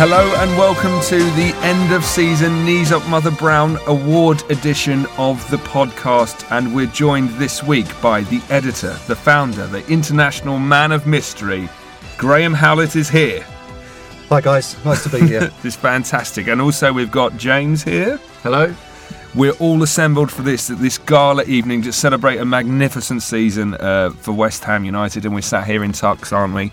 Hello and welcome to the end of season Knees Up Mother Brown award edition of the podcast. And we're joined this week by the editor, the founder, the international man of mystery. Graham Howlett is here. Hi guys, nice to be here. it's fantastic. And also we've got James here. Hello. We're all assembled for this this gala evening to celebrate a magnificent season uh, for West Ham United, and we're sat here in tux, aren't we?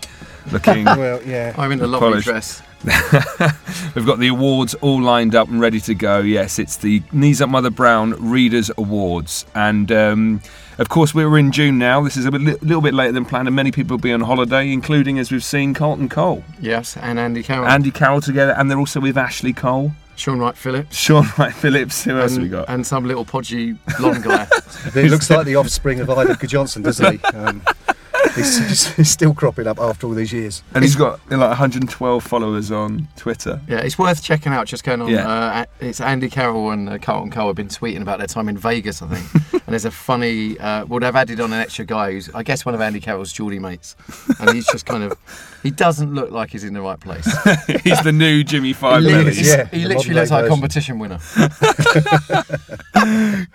Looking well, yeah. I'm in a lovely Polished. dress. We've got the awards all lined up and ready to go. Yes, it's the Knees Up Mother Brown Readers Awards. And um, of course, we're in June now. This is a bit, little bit later than planned, and many people will be on holiday, including, as we've seen, Carlton Cole. Yes, and Andy Carroll. Andy Carroll together, and they're also with Ashley Cole, Sean Wright Phillips. Sean Wright Phillips. Who else and, have we got? and some little podgy blonde guy. He looks like the offspring of Ida Johnson, doesn't he? Um, he's, he's- he's still cropping up after all these years. And he's got like 112 followers on Twitter. yeah, it's worth checking out. Just going on. Yeah. Uh, it's Andy Carroll and uh, Carlton Cole have been tweeting about their time in Vegas, I think. and there's a funny. Uh, well, they've added on an extra guy who's, I guess, one of Andy Carroll's Geordie mates, and he's just kind of. He doesn't look like he's in the right place. he's the new Jimmy Five Bellies, Really? Yeah, he literally looks like a competition winner.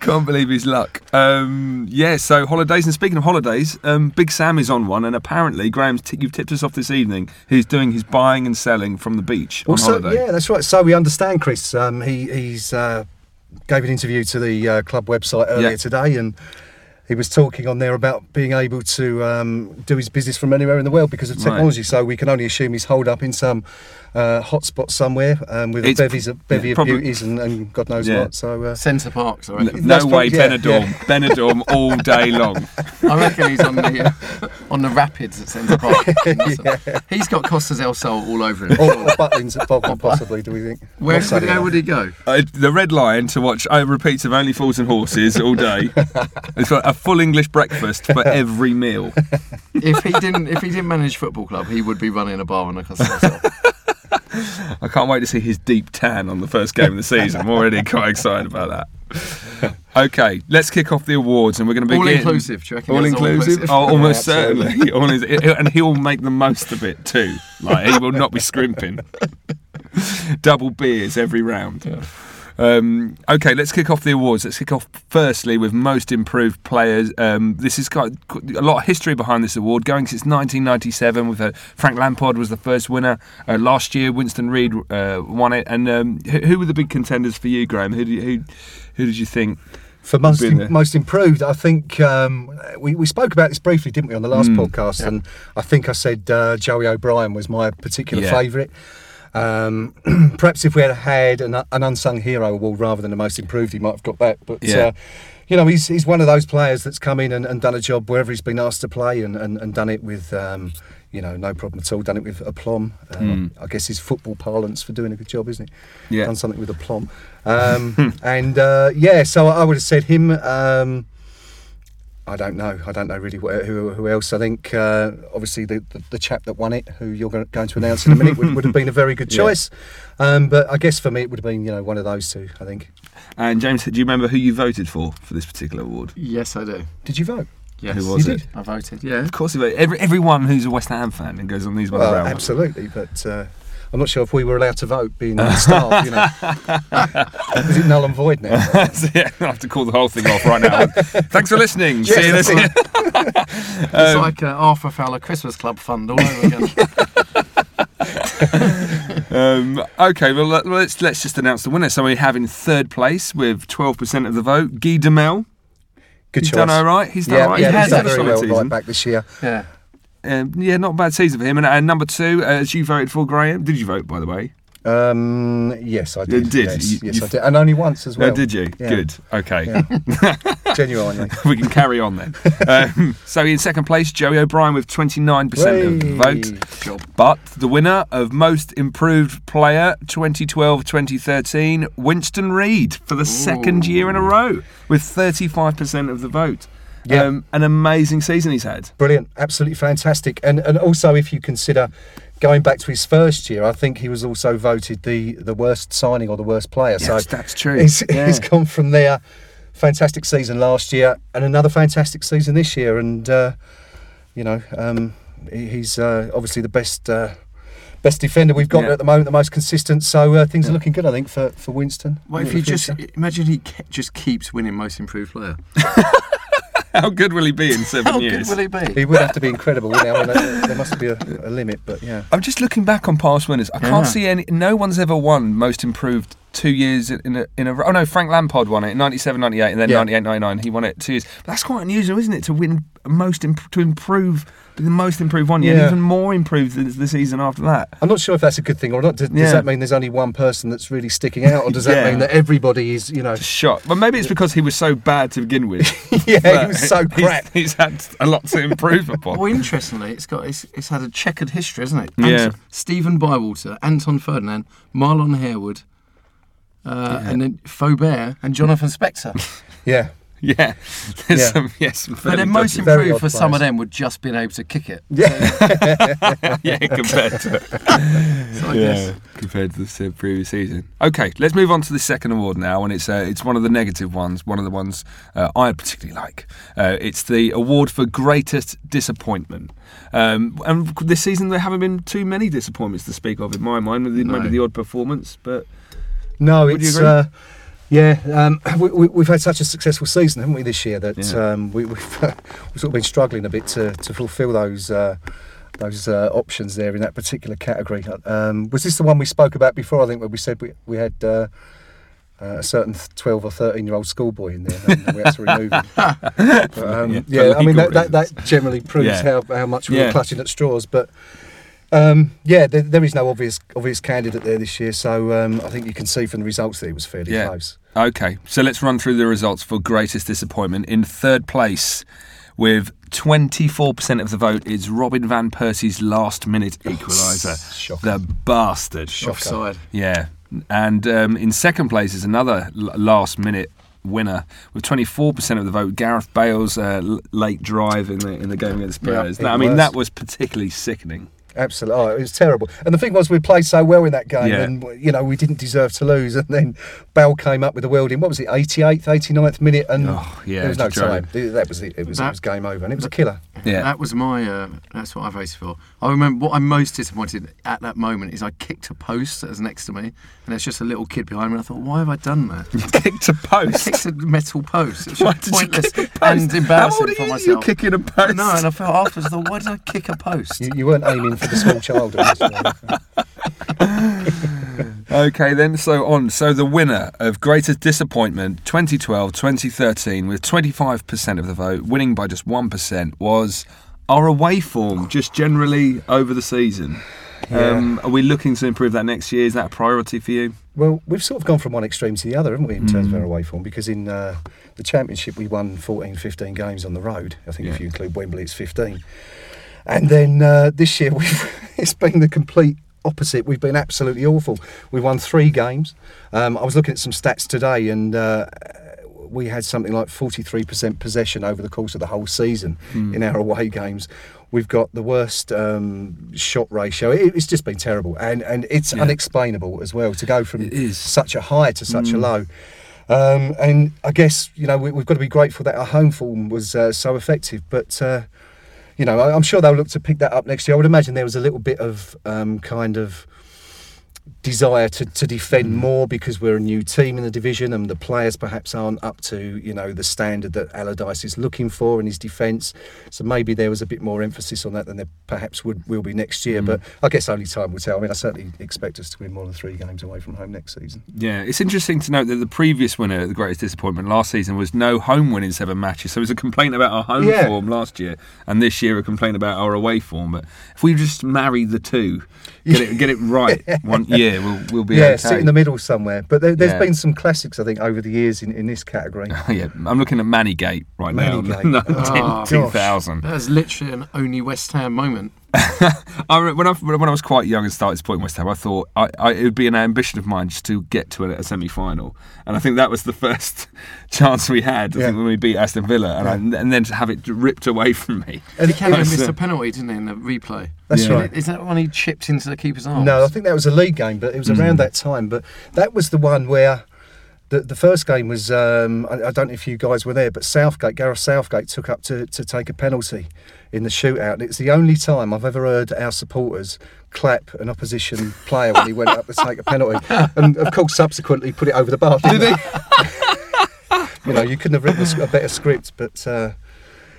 Can't believe his luck. Um, yeah, so holidays. And speaking of holidays, um, Big Sam is on one, and apparently Graham's t- you've tipped us off this evening. He's doing his buying and selling from the beach on so, holiday. yeah, that's right. So we understand, Chris. Um, he he's uh, gave an interview to the uh, club website earlier Yeah. today, and he was talking on there about being able to um, do his business from anywhere in the world because of Right. technology. So we can only assume he's holed up in some uh, hotspot somewhere um, with It's- a bevies, a bevy yeah, of probably- beauties and, and God knows Yeah. what. So uh, Center Parcs, I reckon. No That's way, probably- yeah, Benidorm, yeah. Benidorm all day long. I reckon he's on the uh, on the rapids at Center Parc. He's got Costa del Sol all over him. or, or Butlins at Bognor, possibly. Do we think? Where, Not Saturday where would he go? Uh, the Red Lion to watch uh, repeats of Only Fools and Horses all day. It's got a full English breakfast for every meal. If he didn't, if he didn't manage football club, he would be running a bar on a Costa del I can't wait to see his deep tan on the first game of the season. I'm already quite excited about that. Okay, let's kick off the awards, and we're going to All begin. inclusive. Do you All that's inclusive? Oh, all-inclusive? almost Yeah, certainly. All is- and he'll make the most of it too. Like he will not be scrimping. Double beers every round. Um, okay, let's kick off the awards. Let's kick off firstly with most improved players. Um, this has got a lot of history behind this award, going since 1997. With uh, Frank Lampard was the first winner uh, last year. Winston Reid uh, won it. And um, who, who were the big contenders for you, Graham? Who, do who, who did you think? For most there. most improved, I think um, we, we spoke about this briefly, didn't we, on the last Mm, podcast? And I think I said uh, Joey O'Brien was my particular Yeah. favourite. Um, perhaps if we had had an, an unsung hero award rather than the most improved, he might have got that. But Yeah. uh, you know, he's he's one of those players that's come in and, and done a job wherever he's been asked to play, and, and, and done it with. Um, you know, no problem at all. Done it with aplomb. Um, I guess his football parlance for doing a good job, isn't it? Yeah. Done something with aplomb. Um, and uh, yeah, so I would have said him. Um, I don't know. I don't know really wh- who, who else. I think uh, obviously the, the, the chap that won it, who you're going to announce in a minute, would, would have been a very good Yeah. choice. Um, but I guess for me, it would have been you know one of those two. I think. And James, do you remember who you voted for for this particular award? Yes, I do. Did you vote? Yes, Who was You it? did? I voted. Yeah. Of course, he voted. Every, everyone who's a West Ham fan and goes on these ones Well, around. absolutely. But uh, I'm not sure if we were allowed to vote, being on staff. You know, is it null and void now? So, yeah, I have to call the whole thing off right now. Thanks for listening. See you Yes, this It's like uh, Arthur Fowler Christmas Club fund all over again. um, Okay, well let- let's let's just announce the winner. So we have in third place with 12% of the vote, Guy Demel. Good He's choice. done all right. He's done Yeah, all right. yeah, He's he's done very well right back this year. yeah. Um, yeah, not a bad season for him. And, and number two, uh, as you voted for, Graham. Did you vote, by the way? Um, yes, I did. did. Yes, You- yes you- I did, and only once as No, well. did you? Yeah. Good. Okay. Yeah. Genuinely. we can carry on then. Um, so in second place, Joey O'Brien with 29% of the vote. Job. But the winner of Most Improved Player 2012 2013, Winston Reid, for the second year in a row with 35% of the vote. Yeah. Um, an amazing season he's had. Brilliant, absolutely fantastic. And and also if you consider going back to his first year, I think he was also voted the the worst signing or the worst player. Yes, so that's true. He's, Yeah. he's gone from there. Fantastic season last year and another fantastic season this year. And uh, you know, um, he's uh, obviously the best. Uh, best defender we've got Yeah. at the moment, the most consistent. So uh, things are looking good, I think, for, for Winston. What if the he just imagine he ke- just keeps winning most improved player? How good will he be in seven How years? How good will he be? He would have to be incredible, wouldn't he? I mean, there, there must be a, a limit, but yeah. I'm just looking back on past winners. I Yeah. can't see any. No one's ever won most improved two years in a, in a row. Oh no, Frank Lampard won it in 97, 98, and then Yeah. 98, 99. He won it two years. But that's quite unusual, isn't it? To win most imp- to improve the most improved one year, Yeah. and even more improved the, the season after that. I'm not sure if that's a good thing or not. Does, does that mean there's only one person that's really sticking out, or does that mean that everybody is, you know, Shot. But maybe it's because he was so bad to begin with. yeah, he was so he's- crap. He's, had a lot to improve upon. Well, interestingly, it's got it's, it's had a checkered history, hasn't it? Yeah. Ant- Stephen Bywater, Anton Ferdinand, Marlon Harewood, uh, and then Faubert and Jonathan Spector. Yeah, Yeah, there's Yeah. some yes, some but fairly then most good- improved odd for some of them would just been able to kick it. yeah yeah. compared to So I guess compared to the se- previous season. Okay, let's move on to the second award now, and it's uh, it's one of the negative ones, one of the ones uh, I particularly like. Uh, it's the award for greatest disappointment. Um, and this season there haven't been too many disappointments to speak of in my mind, with the, No. maybe the odd performance, but no, Would it's uh, yeah. Um, we, we, we've had such a successful season, haven't we, this year? That Yeah. um, we, we've, we've sort of been struggling a bit to, to fulfil those. Uh, those uh, options there in that particular category. Um, was this the one we spoke about before? I think where we said we, we had uh, uh, a certain 12 or 13 year old schoolboy in there and we had to remove him. But, um, Yeah, yeah, I mean, that, that, that generally proves Yeah. how, how much we Yeah. were clutching at straws. But um, yeah, there, there is no obvious obvious candidate there this year. So um, I think you can see from the results that it was fairly Yeah. close. Okay, so let's run through the results for greatest disappointment. In third place, with 24% of the vote, is Robin Van Persie's last minute equaliser. Shocker. The bastard. offside. Yeah. And um, in second place is another l- last minute winner with 24% of the vote, Gareth Bale's uh, l- late drive in the, in the game against Yeah, Spurs. it Now, I mean, was. that was particularly sickening. Absolutely, oh, it was terrible. And the thing was, we played so well in that game, Yeah. and you know we didn't deserve to lose. And then Bale came up with the world in what was it, 88th, 89th minute, and Oh, yeah, there was no it's a joke. time. That was it. It was, it was game over, and it was a killer. Yeah. That was my. Uh, that's what I voted for. I remember what I'm most disappointed at that moment is I kicked a post that was next to me, and there's just a little kid behind me. And I thought, why have I done that? Kicked a post. kicked a metal post. It was Why just did you pointless kick a post? and embarrassing How old are for you? myself. You're kicking a post. No, and I felt afterwards, I thought, why did I kick a post? You, you weren't aiming for the small child. Okay, then, so on. So the winner of Greatest Disappointment 2012 2013, with 25% of the vote, winning by just 1%, was our away form, just generally over the season. Um, are we looking to improve that next year? Is that a priority for you? Well, we've sort of gone from one extreme to the other, haven't we, in terms Mm. of our away form? Because in uh, the Championship, we won 14, 15 games on the road. I think if you include Wembley, it's 15. And then uh, this year, we've, it's been the complete opposite. We've been absolutely awful. We've won three games. Um, I was looking at some stats today, and uh, we had something like 43% possession over the course of the whole season Hmm. in our away games. We've got the worst um, shot ratio. It, it's just been terrible, and and it's Yeah. unexplainable as well to go from such a high to such a Mm. low. Um, and I guess you know we, we've got to be grateful that our home form was uh, so effective. But uh, you know, I, I'm sure they'll look to pick that up next year. I would imagine there was a little bit of um, kind of desire to, to defend Mm. more because we're a new team in the division and the players perhaps aren't up to you know the standard that Allardyce is looking for in his defence. So maybe there was a bit more emphasis on that than there perhaps would will be next year. Mm. But I guess only time will tell. I mean, I certainly expect us to win more than three games away from home next season. Yeah, it's interesting to note that the previous winner, the greatest disappointment last season, was no home win in seven matches. So it was a complaint about our home Yeah. form last year, and this year a complaint about our away form. But if we just marry the two, get it get it right one year, we'll we'll be yeah, okay. sit in the middle somewhere. But there, there's Yeah. been some classics, I think, over the years in, in this category. yeah, I'm looking at Mannygate right Mannygate. now. Oh, ah, 2000. That was literally an only West Ham moment. I when I when I was quite young and started supporting West Ham, I thought I, I, it would be an ambition of mine just to get to a, a semi-final, and I think that was the first chance we had. I Yeah. think when we beat Aston Villa, and, I, and then to have it ripped away from me. And He came and missed a penalty, didn't he, in the replay? That's Yeah. right. Is that when he chipped into the keeper's arm? No, I think that was a league game, but it was Mm. around that time. But that was the one where the, the first game was. Um, I, I don't know if you guys were there, but Southgate, Gareth Southgate, took up to, to take a penalty in the shootout. And it's the only time I've ever heard our supporters clap an opposition player when he went up to take a penalty, and of course subsequently put it over the bar. Did he? you know, you couldn't have written a better script, but. Uh,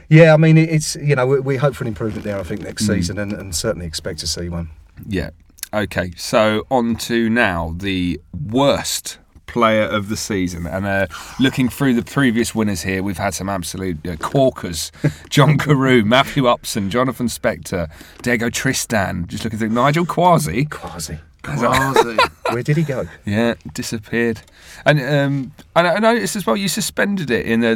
yeah, I mean, it's you know we, we hope for an improvement there. I think next season, and, and certainly expect to see one. Yeah. Okay. So on to now the worst player of the season, and uh, looking through the previous winners here, we've had some absolute uh, corkers: John Carew, Matthew Upson, Jonathan Spector, Diego Tristan. Just looking through Nigel Quashie. Quashie. Quashie. Where did he go? Yeah, disappeared. And um, and I noticed as well you suspended it in the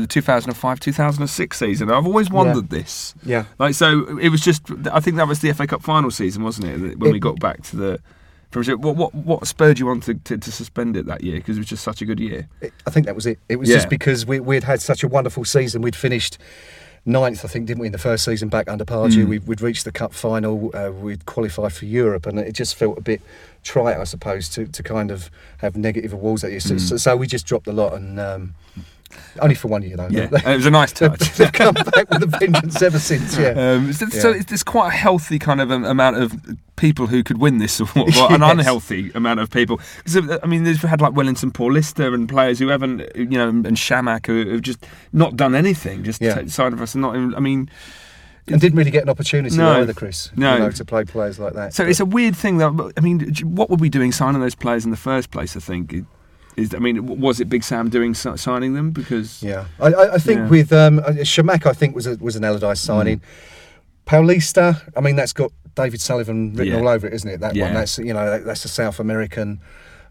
2005-2006 season. I've always wondered this. Yeah. Like so, it was just. I think that was the FA Cup final season, wasn't it? When It- we got back to the. From what what what spurred you on to, to, to suspend it that year? Because it was just such a good year. I think that was it. It was Yeah. just because we, we'd had such a wonderful season. We'd finished ninth, I think, didn't we, in the first season back under Pardew. Mm. We, we'd reached the cup final. Uh, we'd qualified for Europe, and it just felt a bit trite, I suppose, to, to kind of have negative awards that year. So, Mm. so, so we just dropped a lot, and um, only for one year though. Yeah, it was a nice touch. They've come back with a vengeance ever since. Yeah. Um, so, so Yeah. there's quite a healthy kind of um, amount of people who could win this award, well, an unhealthy amount of people. 'Cause, uh, I mean, they've had like Wellington Paulista and players who haven't, you know, and Chamakh who have just not done anything, just Yeah. side of us and not. even- I mean, and didn't really get an opportunity No. either, Chris. No. you know, to play players like that. so But- it's a weird thing that I mean, what were we doing signing those players in the first place? I think. Is, I mean, was it Big Sam doing signing them? Because Yeah, I, I, think Yeah. with um, uh, Chamakh, I think was a, was an Allardyce signing. Paulista, I mean, that's got David Sullivan written Yeah. all over it, isn't it? That Yeah. one, that's you know, that, that's a South American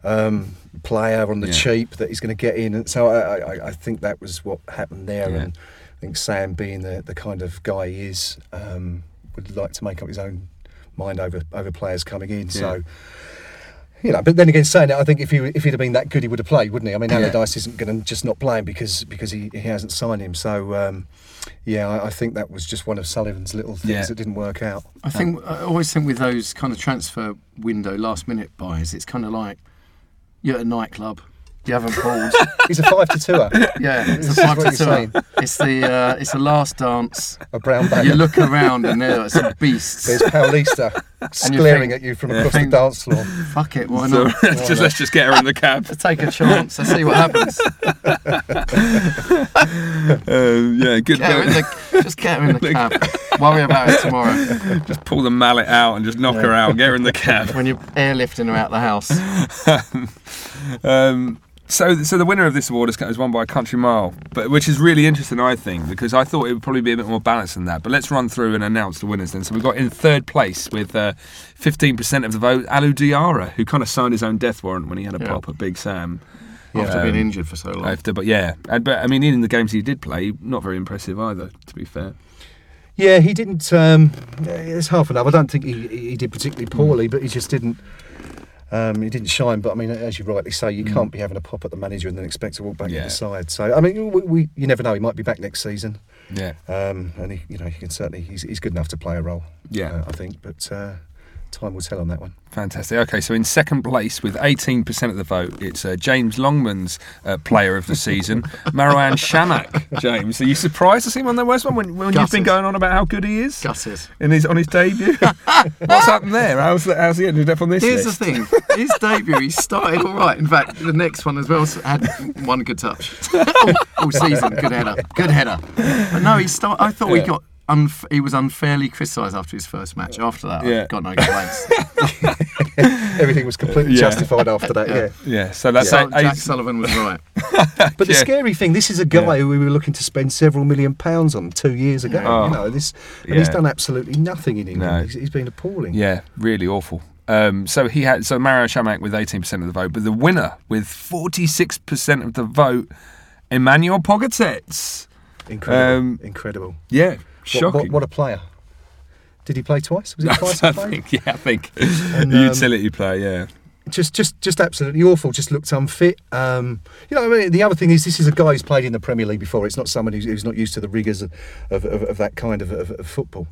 um, player on the cheap that he's going to get in, and so I, I, I think that was what happened there. And I think Sam, being the, the kind of guy he is, um, would like to make up his own mind over over players coming in. So. You know, but then again, saying that, I think if he if he'd have been that good, he would have played, wouldn't he? I mean, Yeah. Allardyce isn't going to just not play him because because he, he hasn't signed him. So um, yeah, I, I think that was just one of Sullivan's little things Yeah. that didn't work out. I think I always think with those kind of transfer window last minute buys, it's kind of like you're at a nightclub, you haven't pulled. He's a five to two, yeah, it's a This is five to you're two. It's the uh, it's a last dance. a brown bag. You look around and there are some beasts. There's Paulista you glaring at you from Yeah. across the dance floor. Fuck it, why so not? just, let's just get her in the cab. To take a chance, let's see what happens. Um, yeah, good. Get in the, just get her in the cab. Worry about it tomorrow just pull the mallet out and just knock her out. Get her in the cab. when you're airlifting her out the house. Um, so, so the winner of this award is, is won by a country mile, but which is really interesting, I think, because I thought it would probably be a bit more balanced than that. But let's run through and announce the winners then. So we've got in third place with uh, 15% of the vote, Alou Diarra, who kind of signed his own death warrant when he had a Yeah. pop at Big Sam. Yeah, After Um, being injured for so long. After, but yeah, but I mean, in the games he did play, not very impressive either. To be fair, Yeah, he didn't. Um, it's half enough. I don't think he, he did particularly poorly, but he just didn't. Um, he didn't shine. But I mean, as you rightly say, you can't be having a pop at the manager and then expect to walk back Mm. Yeah. the side. So I mean, we, we, you never know. He might be back next season, yeah, um, and he, you know, he can certainly. He's, he's good enough to play a role. Yeah. uh, I think. But uh, time will tell on that one. fantastic. Okay, so in second place with 18% of the vote, it's uh, James Longman's uh, player of the season, Marouane Chamakh. James, are you surprised to see him on the worst one when, when you've been going on about how good he is? Gutted. in his on his debut. What's happened there? How's the, how's he ended up on this Here's list? the thing. His debut, he started all right. In fact, the next one as well had one good touch. all, all season, good header, good header. But no, he start. I thought we got. Unf- he was unfairly criticised after his first match. After that, Yeah. I've got no complaints. Everything was completely Yeah. justified after that. Yeah. Yeah, so that's so Jack eight- Sullivan was right. But the scary thing, this is a guy Yeah. who we were looking to spend several million pounds on two years ago. Oh. You know this, and he's done absolutely nothing in England. No. He's, he's been appalling. yeah, really awful. Um, so he had so Mario Chamakh with 18% of the vote, but the winner with 46% of the vote, Emmanuel Pogatetz. Incredible. Um, Incredible. Yeah, What, shocking. what, what a player. Did he play twice? Was it twice I think, yeah, I think And, um, utility player. Yeah, Just, just, just absolutely awful. Just looked unfit. Um, you know, I mean, the other thing is, this is a guy who's played in the Premier League before. It's not someone who's, who's not used to the rigours of, of, of, of that kind of, of, of football.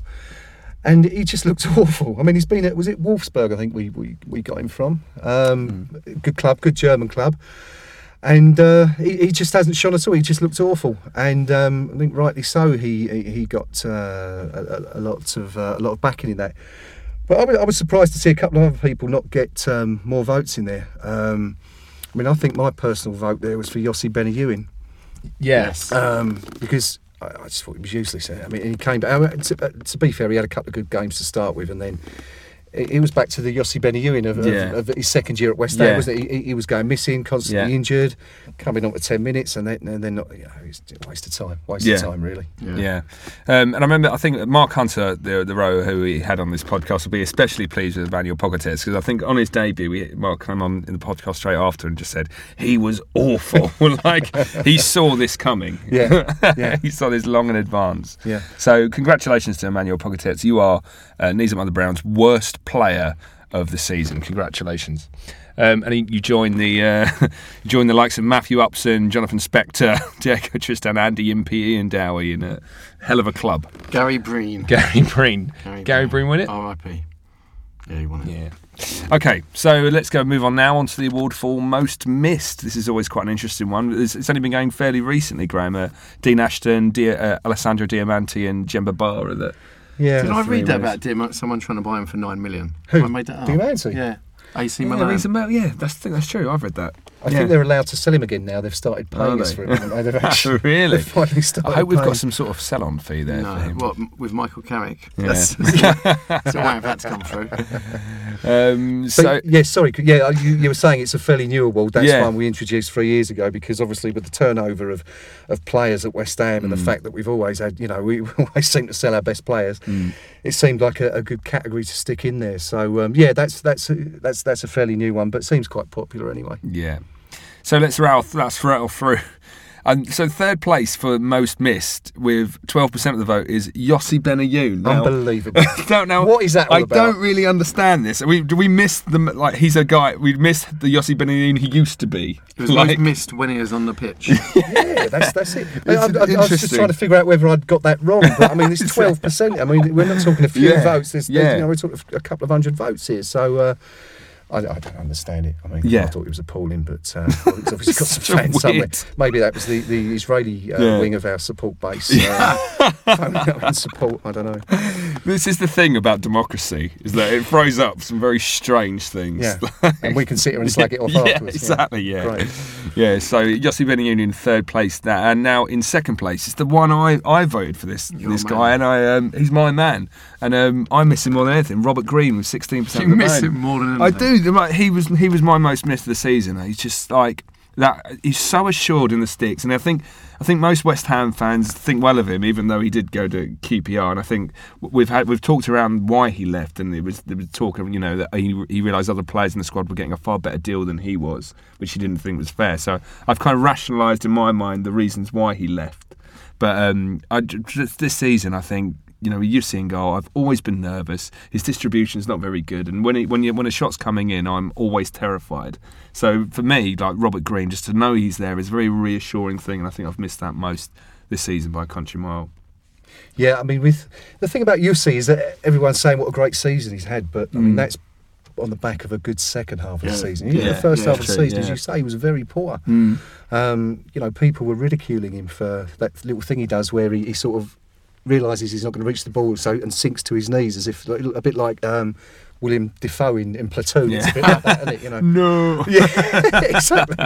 And he just looked awful. I mean, he's been at was it Wolfsburg? I think we we, we got him from. Um, Good club, good German club. And uh, he, he just hasn't shone at all. He just looked awful, and um, I think rightly so. He he, he got uh, a, a- lot of uh, a lot of backing in that. But I was, I was surprised to see a couple of other people not get um, more votes in there. Um, I mean, I think my personal vote there was for Yossi Benayoun Yes. um, because I, I just thought he was useless. I mean, he came back. I mean, to, uh, to be fair, he had a couple of good games to start with, and then he he was back to the Yossi Benayoun of, Yeah. of, of his second year at West Ham, Yeah. wasn't he? He, he was going missing, constantly Yeah. injured, coming on for ten minutes, and then and then not. You know, it's a waste of time. Waste Yeah. of time, really. Yeah, um, and I remember. I think Mark Hunter, the the rower who we had on this podcast, will be especially pleased with Emmanuel Pogatetz because I think on his debut, we, Mark came on in the podcast straight after and just said he was awful. like he saw this coming. Yeah, yeah. he saw this long in advance. Yeah. So congratulations to Emmanuel Pogatetz. You are uh, Knees Up Mother Brown's worst player of the season. Congratulations. Um, and you join the uh, join the likes of Matthew Upson, Jonathan Spector, Diego Tristan, Andy Impey, and Dowie in a hell of a club. Gary Breen. Gary Breen. Gary Breen win it? R.I.P. Yeah, he won it. Yeah. Okay, so let's go move on now onto the award for most missed. This is always quite an interesting one. It's, it's only been going fairly recently, Graham. Uh, Dean Ashton, Di- uh, Alessandro Diamanti, and Demba Ba. That Yeah. Did I read that winners. about Dim- someone trying to buy him for nine million? Who? I made that up? Diamanti? Yeah. AC yeah, Milan. he's a yeah, that's, I think that's true. I've read that. I Yeah. think they're allowed to sell him again now. They've started Are paying us for him. they? They've actually, Really? They've finally started I hope we've got some sort of sell-on fee there no, for him. what with Michael Carrick? Yeah. That's, that's why that's come through. Um, So, so yeah, sorry. Yeah, you, you were saying it's a fairly new award. That's Yeah. one we introduced three years ago because obviously with the turnover of, of players at West Ham and Mm. the fact that we've always had, you know, we always seem to sell our best players. It seemed like a, a good category to stick in there. So um, yeah, that's that's a, that's that's a fairly new one, but seems quite popular anyway. yeah, so let's rattle. Let's rattle through. And so third place for most missed with 12% of the vote is Yossi Benayoun. Now- Unbelievable. don't know What is that all I about? don't really understand this. We do we miss the like he's a guy. We missed the Yossi Benayoun he used to be. It was like, most missed when he was on the pitch. yeah, that's that's it. I, I, I, I was just trying to figure out whether I'd got that wrong, but I mean, it's twelve percent. I mean, we're not talking a few Yeah, votes. There's, yeah. there's, you know, we're talking a couple of hundred votes here. So. Uh, I, I don't understand it. I mean, Yeah. I thought it was appalling, but uh, it's obviously got some fans somewhere. Maybe that was the, the Israeli uh, Yeah. wing of our support base. Uh, phoning up in support. I don't know. this is the thing about democracy is that it throws up some very strange things. Yeah, and we can sit here and slag it off yeah, afterwards. exactly. Yeah, yeah. So Yossi Benayoun in third place now, and now in second place is the one I, I voted for this Your this man. guy, and I um, he's my man, and um, I miss him more than anything. Robert Green with sixteen percent. you miss him more than anything. I do. Like, He was he was my most missed of the season. He's just like that. He's so assured in the sticks, and I think I think most West Ham fans think well of him, even though he did go to QPR. And I think we've had we've talked around why he left, and it was there was talk of you know that he he realised other players in the squad were getting a far better deal than he was, which he didn't think was fair. So I've kind of rationalised in my mind the reasons why he left. But um, I, this season, I think you know, you've seen goal. I've always been nervous. His distribution's not very good, and when he, when you, when a shot's coming in, I'm always terrified. So for me, like Robert Green, just to know he's there is a very reassuring thing, and I think I've missed that most this season by a country mile. Yeah, I mean, with the thing about Jussi is that everyone's saying what a great season he's had, but I mean Mm. that's on the back of a good second half of the season. Yeah, the first yeah, half of the season, as you say, he was very poor. Mm. Um, you know, people were ridiculing him for that little thing he does where he, he sort of realizes he's not going to reach the ball, so and sinks to his knees as if a bit like um, Willem Dafoe in, in Platoon. It's a bit like that, isn't it? You know. No. Yeah, exactly.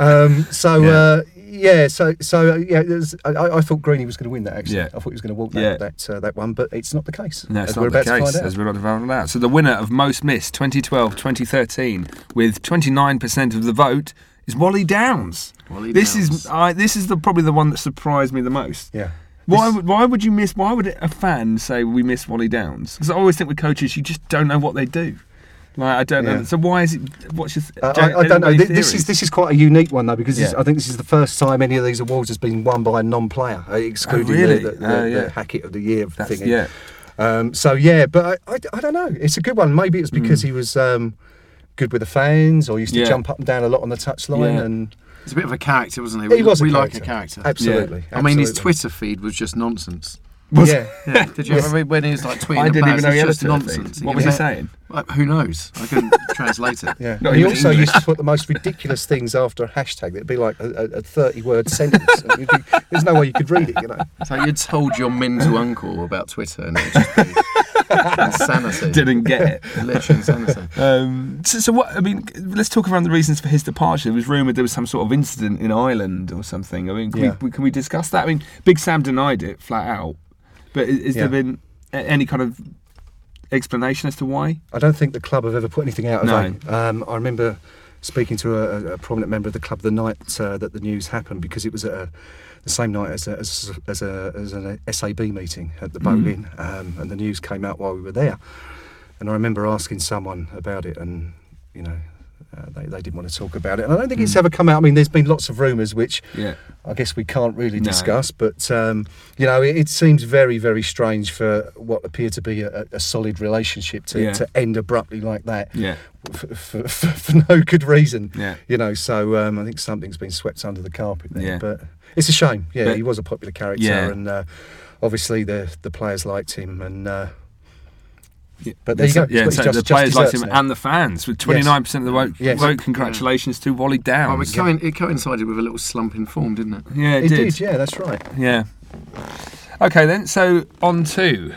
Um, so Yeah. uh, yeah, so so uh, yeah, there's, I, I thought Greeny was going to win that. Actually, Yeah. I thought he was going to walk that Yeah. that, uh, that one, but it's not the case. No, it's as not we're the about case, as we're about to find out. So the winner of most missed 2012 2013 with 29% of the vote is Wally Downes. Wally this Downes. is I, this is the probably the one that surprised me the most. Yeah. Why would, why would you miss? Why would a fan say we miss Wally Downes? Because I always think with coaches, you just don't know what they do. Like I don't know. So why is it? What's your? Uh, I, I don't know. This is this is quite a unique one though because this- Yeah. I think this is the first time any of these awards has been won by a non-player, uh, excluding Oh, really? the, the, Oh, yeah. the Hackett of the Year thing. yeah. Um, so yeah, but I, I, I don't know. It's a good one. Maybe it's because Mm. he was um, good with the fans, or used to Yeah. jump up and down a lot on the touchline, Yeah. and He's a bit of a character, wasn't he? He We, was a we like a character. character. absolutely. I mean, his. Twitter feed was just nonsense. Yeah. Yeah. Did you ever read when he was like tweeting? I didn't about even know he had a just nonsense. feed. What was he saying? "Uh, Who knows? I couldn't translate it. Yeah. Not he also English. used to put the most ridiculous things after a hashtag. It'd be like a, a, a thirty-word sentence. be- there's no way you could read it, you know. So you told your mental uncle about Twitter, and it would just be Insanity. didn't get it. Literally insanity. Um, so, so what? I mean, let's talk around the reasons for his departure. It was rumoured there was some sort of incident in Ireland or something. I mean, can, Yeah. we, can we discuss that? I mean, Big Sam denied it flat out, but is, is Yeah. there been any kind of explanation as to why? I don't think the club have ever put anything out. No. Have? Um, I remember speaking to a, a prominent member of the club the night uh, that the news happened because it was at a, the same night as a, as, as, a, as an SAB meeting at the Boat Inn, um, and the news came out while we were there. And I remember asking someone about it, and you know. Uh, they, they didn't want to talk about it, and I don't think it's ever come out. I mean, there's been lots of rumours, which Yeah. I guess we can't really No. discuss, but um, you know, it, it seems very, very strange for what appeared to be a, a solid relationship to, Yeah. to end abruptly like that Yeah. for, for, for, for no good reason. Yeah. You know, so um, I think something's been swept under the carpet there. Yeah. But it's a shame. Yeah, But- he was a popular character, Yeah. and uh, obviously the the players liked him, and. Uh, Yeah. But there you go. Yeah, so got- the just- just players liked desserts him now. and the fans with 29% of the vote. Yes. vote. Congratulations to Wally Well, it, Downes. coin- it coincided with a little slump in form, didn't it? yeah, it, He did. did. yeah, that's right. Yeah. Okay, then. So on to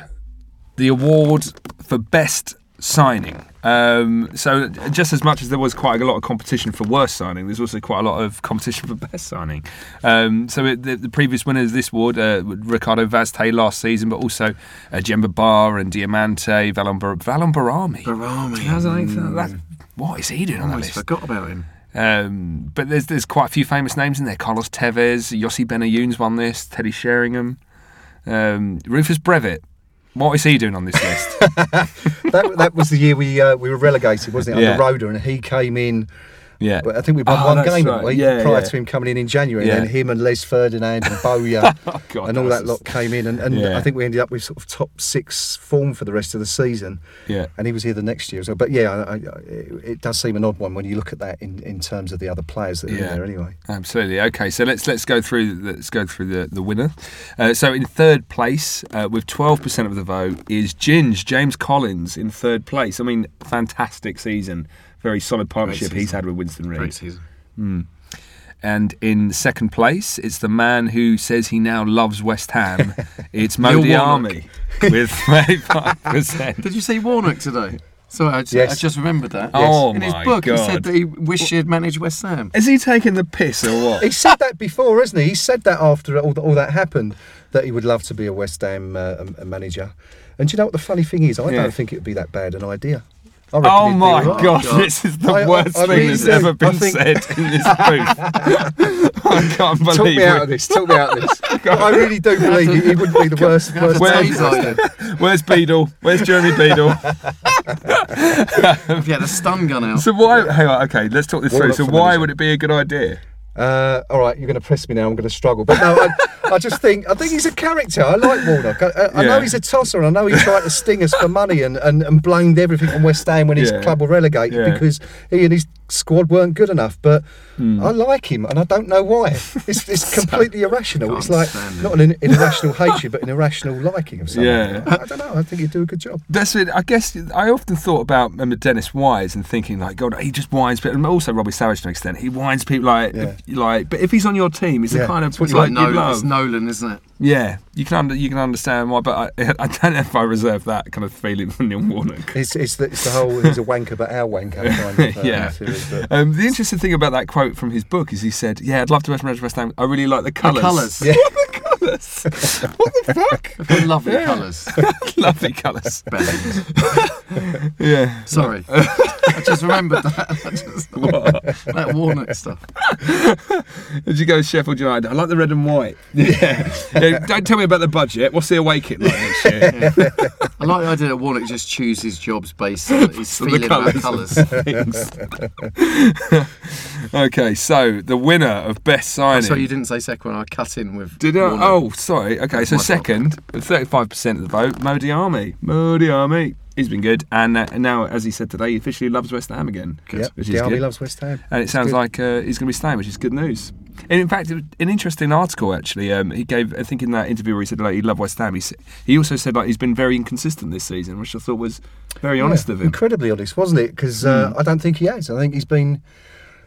the award for best signing. Um, so just as much as there was quite a lot of competition for worst signing, there's also quite a lot of competition for best signing. Um, so it, the, the previous winners of this award, uh, Ricardo Vaz Tê last season, but also uh, Demba Ba and Diamanti, Valon, Bar- Valon Behrami. Behrami. 2008, that- what is he doing on that Almost list? forgot about him. Um, but there's there's quite a few famous names in there. Carlos Tevez, Yossi Benayoun's won this. Teddy Sheringham, um, Rufus Brevett. What is he doing on this list? that, that was the year we uh, we were relegated, wasn't it? Yeah. Under Roeder, and he came in. Yeah, But I think we won Oh, one game right. Yeah, prior yeah. to him coming in in January. Yeah. And then him and Les Ferdinand and Bowyer Oh, God, and all that lot came in. And, and. I think we ended up with sort of top six form for the rest of the season. Yeah. And he was here the next year. So, but yeah, I, I, it, does seem an odd one when you look at that in, in terms of the other players that are Yeah. there anyway. Absolutely. Okay, so let's let's go through let's go through the the winner. Uh, so in third place, uh, with twelve percent of the vote, is Ginge James Collins in third place. I mean, fantastic season, very solid partnership he's had with Winston Reid. Great season. And in second place, it's the man who says he now loves West Ham. It's Neil Mo Diamé with 35%. Did you see Warnock today? Sorry, I just, Yes. I just remembered that. Oh In his my book, he said that he wished he had managed West Ham. Is he taking the piss or what? He said that before, isn't he? He said that after all, all that happened, that he would love to be a West Ham uh, um, a manager. And do you know what the funny thing is? I Yeah. don't think it would be that bad an idea. I Oh my. God, God. this is the I- I- worst I thing that's ever been think- said in this booth. I can't believe Talk me out of this. Talk me out of this. I really do believe he, he wouldn't be the worst. worst Where's- Taser on. Where's Beadle? Where's Jeremy Beadle? If he had a stun gun out. So why? Hang on. Okay, let's talk this through. So why would it be a good idea? Uh, all right, you're going to press me now. I'm going to struggle, but no, I, I just think I think he's a character. I like Warnock. I, I, I Yeah. know he's a tosser. and I know he tried to sting us for money and, and, and blamed everything on West Ham when his Yeah. club were relegated Yeah. because he and his squad weren't good enough. But Hmm. I like him, and I don't know why. It's, it's completely irrational. It's like it. not an, an irrational hatred, but an irrational liking of someone. Yeah. I, I don't know. I think he'd do a good job. That's it. I guess I often thought about um, Dennis Wise and thinking like, God, he just whines people, and also Robbie Savage to an extent. He whines people like, Yeah. like. But if he's on your team, it's the kind of it's It's you like Nolan, love. it's Nolan, isn't it? Yeah, you can under, you can understand why, but I, I don't know if I reserve that kind of feeling for Neil Warnock. It's, it's, the, it's the whole he's a wanker, but our wanker kind of uh, Yeah. theory. But Um, the interesting thing about that quote from his book is he said, "Yeah, I'd love to manage West Ham. I really like the colours. colours. Yeah. what the colours? what the fuck? They're lovely Yeah. colours. Lovely colours. Band. Yeah. Sorry. I just remembered that. I just, that walnut stuff. Did you go with Sheffield United? I like the red and white. Yeah. Yeah, Don't tell me about the budget. What's the away kit like next year? I like the idea that Warnock just chooses jobs based on his the feeling about colours. colours. Okay, so the winner of best signing. So you didn't say second. I cut in with. Did I? Warnock. Oh, sorry. Okay, so second, 35% of the vote, Mo Diamé. Mo Diamé. He's been good. And uh, now, as he said today, he officially loves West Ham again. yeah, Which is army good. loves West Ham. And it sounds good. like uh, he's going to be staying, which is good news. And in fact, it was an interesting article actually. Um, he gave, I think, in that interview where he said like he loved West Ham. He, he also said like he's been very inconsistent this season, which I thought was very honest Yeah, of him. Incredibly honest, wasn't it? Because uh, I don't think he has. I think he's been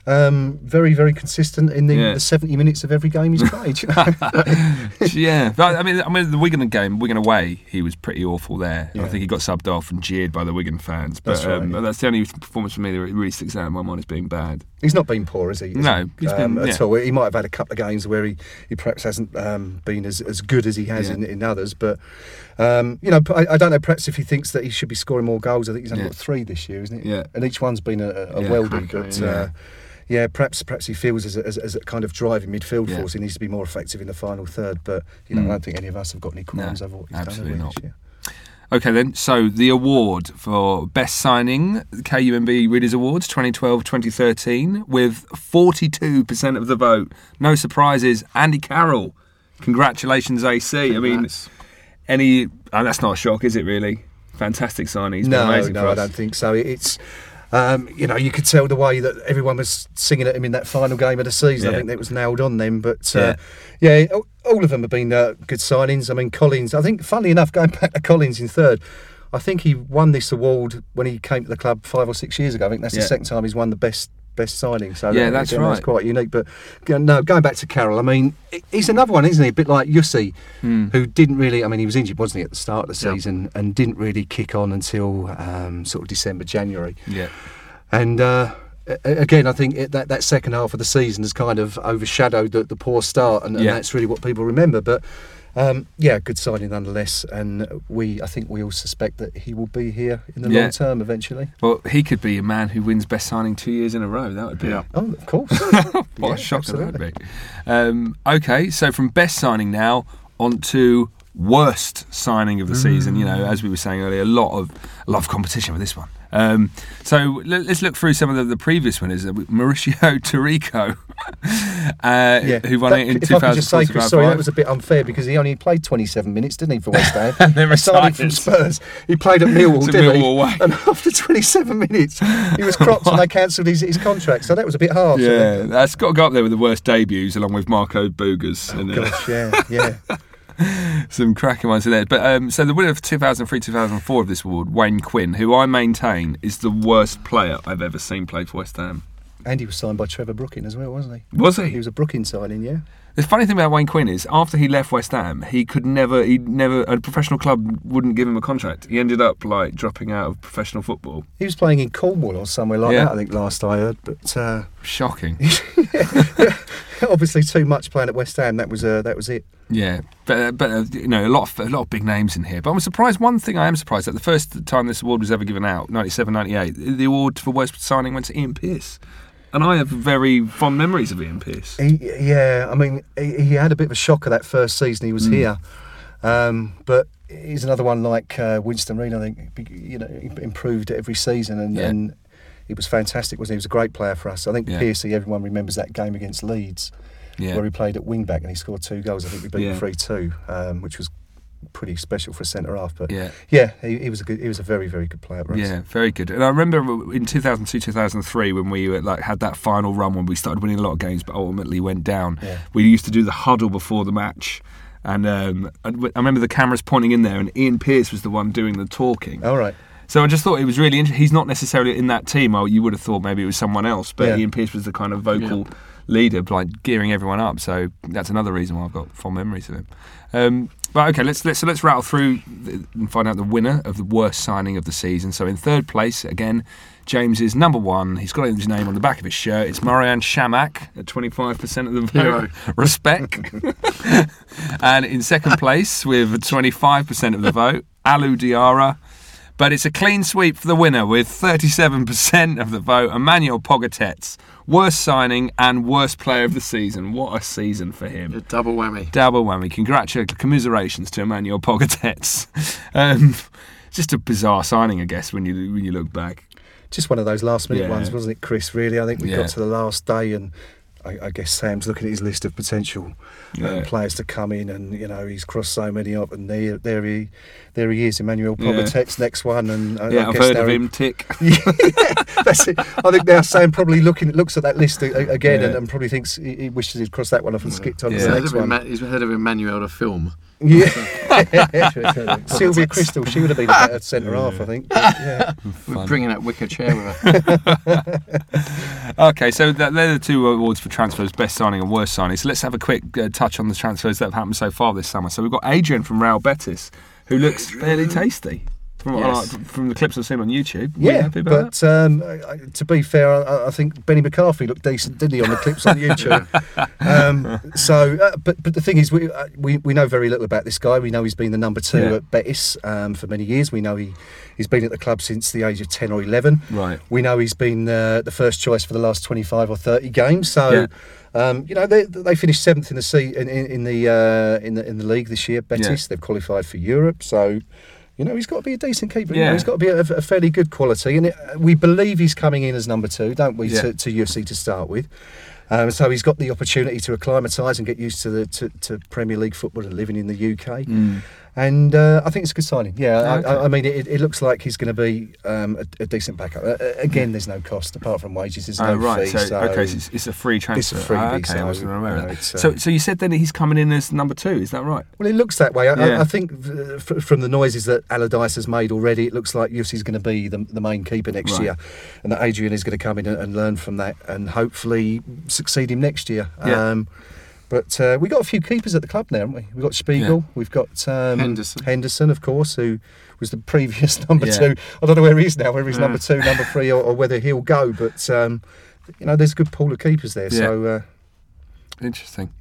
Um, very, very consistent in the, Yeah. the 70 minutes of every game he's played. yeah, I mean, I mean, the Wigan game, Wigan away, he was pretty awful there. I think he got subbed off and jeered by the Wigan fans. But That's right, um, yeah. that's the only performance for me that really sticks out in my mind as being bad. he's not been poor, is he? Has No, he? he's been- um, at all. He might have had a couple of games where he, he perhaps hasn't um, been as, as good as he has Yeah. in, in others. But um, you know, I, I don't know. Perhaps if he thinks that he should be scoring more goals, I think he's only Yeah. got three this year, isn't it? Yeah. And each one's been a, a Yeah, weldy. But yeah. uh, yeah, perhaps perhaps he feels as a, as, a- as a kind of driving midfield Yeah. force, he needs to be more effective in the final third. But you know, Mm. I don't think any of us have got any qualms No, over what he's absolutely done. have we, not. Okay, then. So the award for best signing, KUMB Readers Awards 2012-2013, with 42% of the vote. No surprises. Andy Carroll. Congratulations, AC. I mean, Congrats. any? Oh, that's not a shock, is it? Really? Fantastic signing. He's been No, amazing no, for I don't think so. It's um, you know you could tell the way that everyone was singing at him in that final game of the season. Yeah. I think that was nailed on them. But uh, yeah, all- all of them have been uh, good signings. I mean, Collins. I think, funnily enough, going back to Collins in third. I think he won this award when he came to the club five or six years ago. I think that's Yeah. the second time he's won the best best signing. So Yeah, that- that's again, right. quite unique. But no, going back to Carroll, I mean, he's another one, isn't he? A bit like Jussi, Hmm. who didn't really. I mean, he was injured, wasn't he, at the start of the season, and didn't really kick on until um, sort of December, January. Yeah. And uh, again, I think it, that that second half of the season has kind of overshadowed the, the poor start, and, and Yeah. that's really what people remember. But um, yeah, good signing nonetheless. And we, I think, we all suspect that he will be here in the Yeah. long term eventually. Well, he could be a man who wins best signing two years in a row. That would be Yeah. Oh, of course. what Yeah, a shock that would be. Um, okay, so from best signing now on to worst signing of the season. You know, as we were saying earlier, a lot of a lot of competition with this one. Um, so let, us look through some of the, the previous winners. Uh, Mauricio Taricco, uh, who won That- it in if I could just say, 2004. Chris, sorry, that was a bit unfair because he only played 27 minutes, didn't he, for West Ham? And then Signing from retired. Spurs. He played at Millwall, didn't he? Millwall away. And after 27 minutes, he was cropped and they cancelled his, his contract. So that was a bit harsh. Yeah, that's got to go up there with the worst debuts, along with Marco Boogers. and, uh, Gosh, yeah, yeah. some cracking ones in there. But um, so the winner of 2003 2004 of this award, Wayne Quinn, who I maintain is the worst player I've ever seen play for West Ham. And he was signed by Trevor Brooking as well, wasn't he? Was he? He was a Brooking signing, yeah. The funny thing about Wayne Quinn is, after he left West Ham, he could never, he never, a professional club wouldn't give him a contract. He ended up like dropping out of professional football. He was playing in Cornwall or somewhere like Yeah. that, I think, last I heard. But uh, Shocking. obviously, too much playing at West Ham. That was uh, that was it. Yeah, but uh, but uh, you know a lot of a lot of big names in here. But I'm surprised. One thing I am surprised at the first time this award was ever given out, 97, 98, the award for worst signing went to Ian Pearce, and I have very fond memories of Ian Pearce. He, yeah, I mean, he, he had a bit of a shocker that first season he Mm. was here, um, but he's another one like uh, Winston Reid. I think you know he improved every season, and, Yeah. and he was fantastic. Wasn't he? He was a great player for us. I think Yeah. Piercy. Everyone remembers that game against Leeds Yeah, where he played at wing back and he scored two goals. I think we beat Yeah. three two, um, which was pretty special for a centre half. But yeah. yeah, he, he was a good. He was a very very good player for. Yeah, very good. And I remember in 2002, 2003, when we were, like had that final run when we started winning a lot of games, but ultimately went down. Yeah. We used to do the huddle before the match, and um, I I remember the cameras pointing in there, and Ian Pearce was the one doing the talking. All right. So I just thought it was really interesting. He's not necessarily in that team. Oh, you would have thought maybe it was someone else, but Yeah. Ian Pearce was the kind of vocal leader, like gearing everyone up. So that's another reason why I've got fond memories of him. Um, but okay, let's let's so let's rattle through and find out the winner of the worst signing of the season. So in third place again, James is number one. He's got his name on the back of his shirt. It's Marianne Chamakh at twenty five percent of the vote. Respect. and in second place with twenty five percent of the vote, Alou Diarra. But it's a clean sweep for the winner with 37% of the vote. Emmanuel Pogatetz, worst signing and worst player of the season. What a season for him. A double whammy. Double whammy. Congratulations, commiserations to Emmanuel Pogatetz. Um, just a bizarre signing, I guess, when you when you look back. just one of those last minute Yeah. ones, wasn't it, Chris? Really, I think we Yeah. got to the last day, and I, I guess Sam's looking at his list of potential Yeah. um, players to come in, and you know he's crossed so many up, and there, there he, there he is, Emmanuel Yeah. Pogatetz, next one, and I, Yeah, I I've guess heard now of him. Tick. That's it. I think now Sam probably looking looks at that list a- a- again, and, Yeah. and probably thinks he, he wishes he'd crossed that one off and skipped on Yeah. to the next one. Emma- he's heard of Emmanuelle the film. Yeah. Sylvia Kristel, she would have been a better centre half, I think. But, yeah. We're bringing that wicker chair with her. Okay, so that, they're the two awards for transfers: best signing and worst signing. So let's have a quick uh, touch on the transfers that have happened so far this summer. So we've got Adrian from Real Betis, who looks fairly tasty from, Yes. uh, from the clips I've seen on YouTube. Yeah, happy about but um, to be fair, I, I think Benni McCarthy looked decent, didn't he, on the clips on YouTube? um, so, uh, but but the thing is, we, uh, we we know very little about this guy. We know he's been the number two Yeah. at Betis um, for many years. We know he he's been at the club since the age of ten or eleven. Right. We know he's been uh, the first choice for the last twenty five or thirty games. So. Yeah. Um, you know they, they finished seventh in the se- in, in, in the uh, in the in the league this year. Betis they've qualified for Europe, so you know he's got to be a decent keeper. Yeah. he's got to be a, a fairly good quality, and it, we believe he's coming in as number two, don't we, Yeah. to, to UFC to start with. Um, so he's got the opportunity to acclimatise and get used to the to, to Premier League football and living in the UK. Mm. And uh, I think it's a good signing. Yeah, I- Okay. I, I mean, it, it looks like he's going to be um, a, a decent backup. Uh, uh, again, there's no cost apart from wages. There's no Oh, right. fee. So, okay, so it's, it's a free transfer. freebie, Ah, okay, I wasn't aware you of know, that. uh, so, so you said then that he's coming in as number two. Is that right? Well, it looks that way. I, Yeah. I, I think uh, from the noises that Allardyce has made already, it looks like Jussi's going to be the, the main keeper next Right. year, and that Adrian is going to come in and, and learn from that, and hopefully succeed him next year. Yeah. Um, but uh, we've got a few keepers at the club now, haven't we? We've got Spiegel, Yeah. we've got um, Henderson. Henderson, of course, who was the previous number Yeah. two. I don't know where he is now, whether he's Yeah. number two, number three, or, or whether he'll go. But um, you know, there's a good pool of keepers there. So uh, Interesting.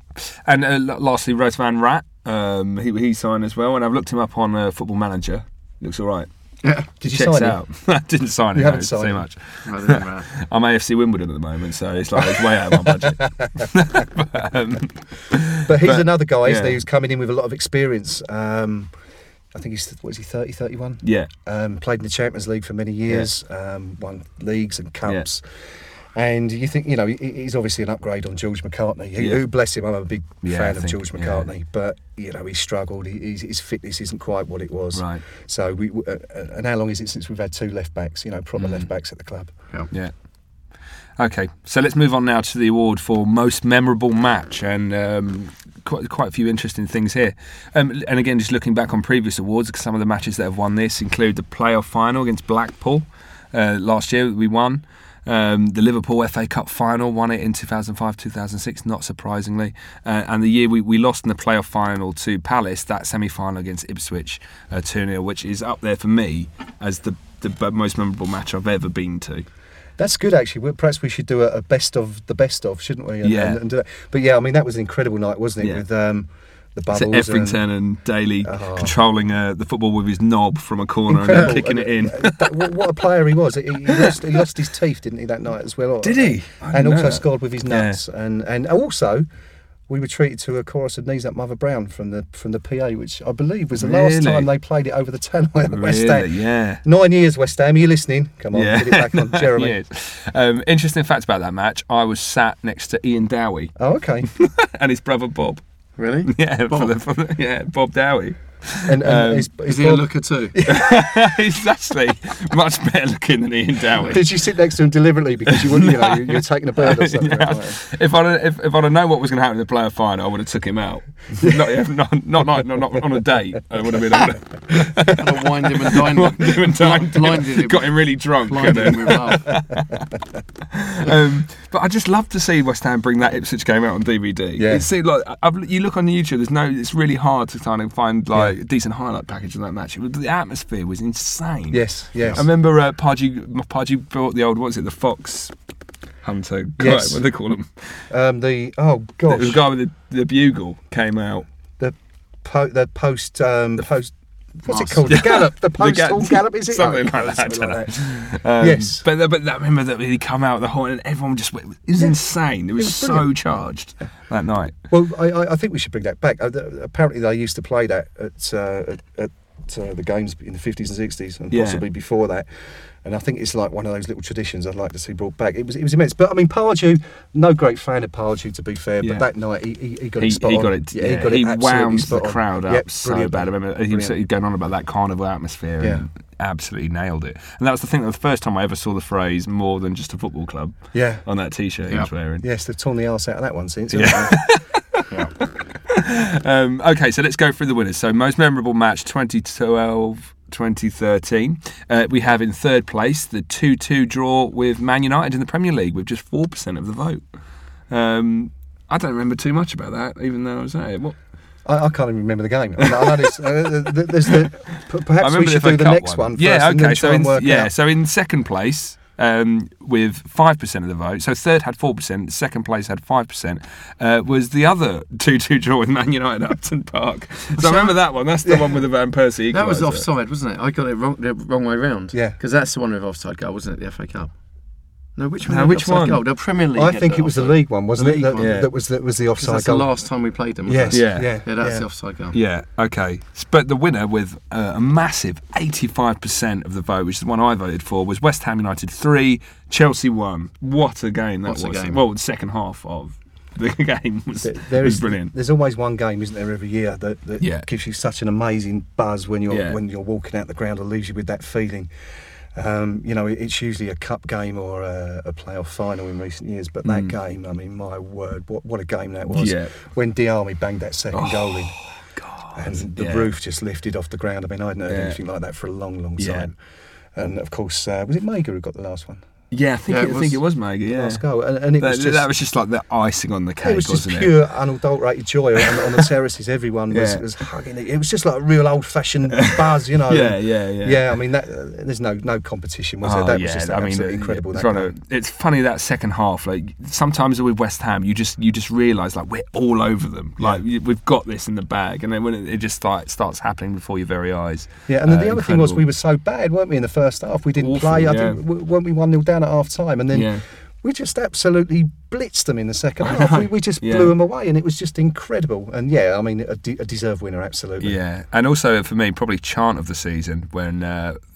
And uh, lastly, Razvan Rat. Um, he, he signed as well, and I've looked him up on uh, Football Manager. Looks all right. Yeah. did you Checks sign him? out. I didn't sign You him. haven't no, signed too him. much. No, it doesn't. I'm AFC Wimbledon at the moment, so it's like it's way out of my budget. but, um, But he's But- another guy, isn't yeah. he, who's coming in with a lot of experience. Um, I think he's, what is he, 30, 31? yeah, Um, played in the Champions League for many years, um, won leagues and cups. And you think, you know, he's obviously an upgrade on George McCartney, who, Yeah. who bless him, I'm a big Yeah, I fan of think- George yeah. McCartney, but, you know, he struggled. He, he's, his fitness isn't quite what it was. right. So, we, uh, uh, and how long is it since we've had two left backs, you know, proper Mm. left backs at the club? Yeah. Okay, so let's move on now to the award for most memorable match, and um, quite quite a few interesting things here. Um, and again, just looking back on previous awards, some of the matches that have won this include the playoff final against Blackpool uh, last year. We won. Um, the Liverpool FA Cup final won it in 2005 2006, not surprisingly. Uh, and the year we, we lost in the playoff final to Palace, that semi final against Ipswich uh, 2 0, which is up there for me as the, the most memorable match I've ever been to. That's good, actually. Well, Perhaps we should do a, a best of the best of, shouldn't we? And, Yeah. And, and. But yeah, I mean, that was an incredible night, wasn't it? Yeah. With um, the So bubbles. Etherington and, and, Dailly Oh. controlling uh, the football with his knob from a corner Incredible. and then kicking it in. What, a player he was. He, he, lost, he lost his teeth, didn't he, that night as well? Did he? I And also that. scored with his nuts. And and also, we were treated to a chorus of Knees Up Mother Brown from the from the PA, which I believe was the last time they played it over the tannoy at West Really? Ham. Yeah. Nine years, West Ham. Are you listening? Come on, Yeah. get it back on, Jeremy. Yes. Um, interesting fact about that match: I was sat next to Ian Dowie Oh, okay. and his brother Bob. Really? Yeah, for Bob? the, for the, yeah, Bob Dowie. And, and Um, his, his Is he a looker too? He's actually much better looking than Ian Dowie. Did you sit next to him deliberately because you wouldn't, you know, you- you're taking a bird or something? Yeah. Right. If I'd if, if I'd have known what was going to happen in the player final, I would have took him out. not, yeah, not, not, not, not on a date. I would have been on a, Gotta wind him and dine him. him and dined him, blinded him. got him really drunk. Blinded and him with um, but I just love to see West Ham bring that Ipswich game out on DVD. Yeah. It seemed like I've, you look on YouTube. There's no. It's really hard to kind of find like a decent highlight package of that match. It was, the atmosphere was insane. Yes, yes. I remember uh, Pardew, Pardew brought the old what was it the fox hunter? Yes. What do they call them? Um, the oh The, gosh, the guy with the, the bugle came out. the po- the post um, the post. What's it called? The gallop. The post ga- gallop. Is it something Oh, like that, something like that. Um, Yes. but but that, remember that he come out the horn and everyone just went, it was insane. It was, was so brilliant. charged that night. Well, I, I, I think we should bring that back. Uh, apparently, they used to play that at uh, at, at uh, the games in the fifties and sixties, and Yeah. possibly before that. And I think it's like one of those little traditions I'd like to see brought back. It was it was immense. But I mean, Pardew, no great fan of Pardew to be fair, Yeah. but that night he, he, he got He, it spot he on. got it. Yeah, Yeah, he got it absolutely wound the on. crowd up Yep, so bad. I remember he was Brilliant. going on about that carnival atmosphere Yeah. and absolutely nailed it. And that was the thing. That the first time I ever saw the phrase "more than just a football club" Yeah. on that T-shirt he was wearing. Yes, they've torn the arse out of that one since. Yeah. haven't um, okay, so let's go through the winners. So, most memorable match 2012 2013. Uh, we have in third place the 2 2 draw with Man United in the Premier League with just 4% of the vote. Um, I don't remember too much about that, even though I was at it. What? I, I can't even remember the game. I uh, there's the, perhaps we should do the next one. Yeah, first then okay. So in, yeah, out. so in second place um, with five percent of the vote. So third had four percent. Second place had five percent. Uh, was the other two-two draw with Man United at Upton Park. So I remember that one. That's the one with the Van Persie. That was offside, wasn't it? I got it wrong, the wrong way round. Yeah. Because that's the one with offside goal, wasn't it? The FA Cup. No, which one? No, had which offside one? Goal? The Premier League. I think it was the league one, wasn't The it? league That. Yeah. that was that was the 'Cause offside That's goal. the last time we played them. Wasn't Yes, it? Yeah. yeah, Yeah, that's yeah. the offside goal. Yeah, okay. But the winner with uh, a massive 85% of the vote, which is the one I voted for, was West Ham United 3, Chelsea 1. What a game that What a was. game. Well, the second half of the game was, There- there was brilliant. There's always one game, isn't there, every year that, that Yeah. gives you such an amazing buzz when you're Yeah. when you're walking out the ground and leaves you with that feeling. Um, you know, it's usually a cup game or a, a playoff final in recent years, but that Mm. game, I mean, my word, what what a game that was! Yeah. When Diamé banged that second Oh, goal in, God. and the yeah. roof just lifted off the ground. I mean, I hadn't heard Yeah. anything like that for a long, long time. And of course, uh, was it Maiga who got the last one? Yeah, I think, Yeah, it, it I think was it was Maiga, yeah. last goal, and, and it That, was just that was just like the icing on the cake, it was just pure unadulterated joy on, on the terraces. Everyone was, Yeah. was hugging it. It was just like a real old-fashioned buzz, you know. Yeah, yeah, yeah. Yeah, I mean, that, uh, there's no no competition, was there? Oh, That yeah, was just I mean, absolutely uh, incredible. It's, it's funny that second half. Like sometimes with West Ham, you just you just realise like we're all over them. Like we've got this in the bag, and then when it, just start, starts happening before your very eyes. Yeah, and then Uh, the other thing was we were so bad, weren't we, in the first half? We didn't Awful, play. I yeah. think w- weren't we one 0 down at half time, and then Yeah. we just absolutely blitzed them in the second half. We, we just yeah. blew them away, and it was just incredible. And yeah, I mean, a, de- a deserved winner, absolutely. Yeah, and also for me, probably chant of the season when uh,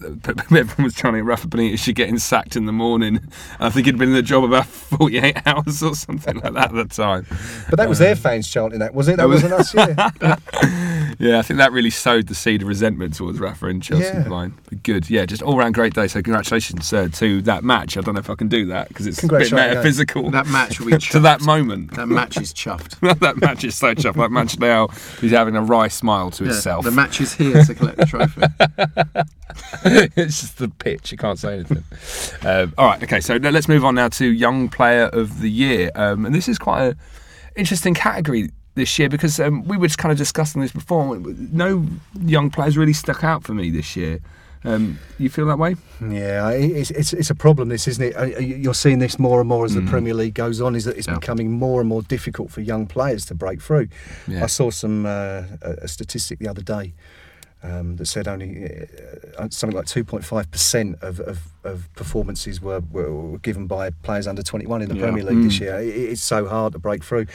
everyone was chanting Rafa Benitez should getting sacked in the morning. I think he'd been in the job about 48 hours or something like that at the time. But that was their fans chanting that, wasn't it? That Um, was- wasn't us. Yeah. Yeah, I think that really sowed the seed of resentment towards Rafa and Chelsea Yeah. line. But good, yeah, just all round great day. So congratulations uh, to that match. I don't know if I can do that because it's a bit Congratulations, yeah. metaphysical. That match will be to that moment. That match is chuffed. that match is so chuffed. That match now is having a wry smile to Yeah, itself. the match is here to collect the trophy. it's just the pitch. You can't say anything. um, all right. Okay. So let's move on now to young player of the year, um, and this is quite a interesting category this year because um, we were just kind of discussing this before. No young players really stuck out for me this year. Um, you feel that way? Yeah, it's, it's it's a problem. This isn't it. Uh, you- You're seeing this more and more as the Premier League goes on. Is that it's Yeah. becoming more and more difficult for young players to break through. Yeah. I saw some uh, a statistic the other day um, that said only uh, something like 2.5 percent of, of, of performances were, were, given by players under 21 in the Yeah. Premier League this Mm. year. It, it's so hard to break through.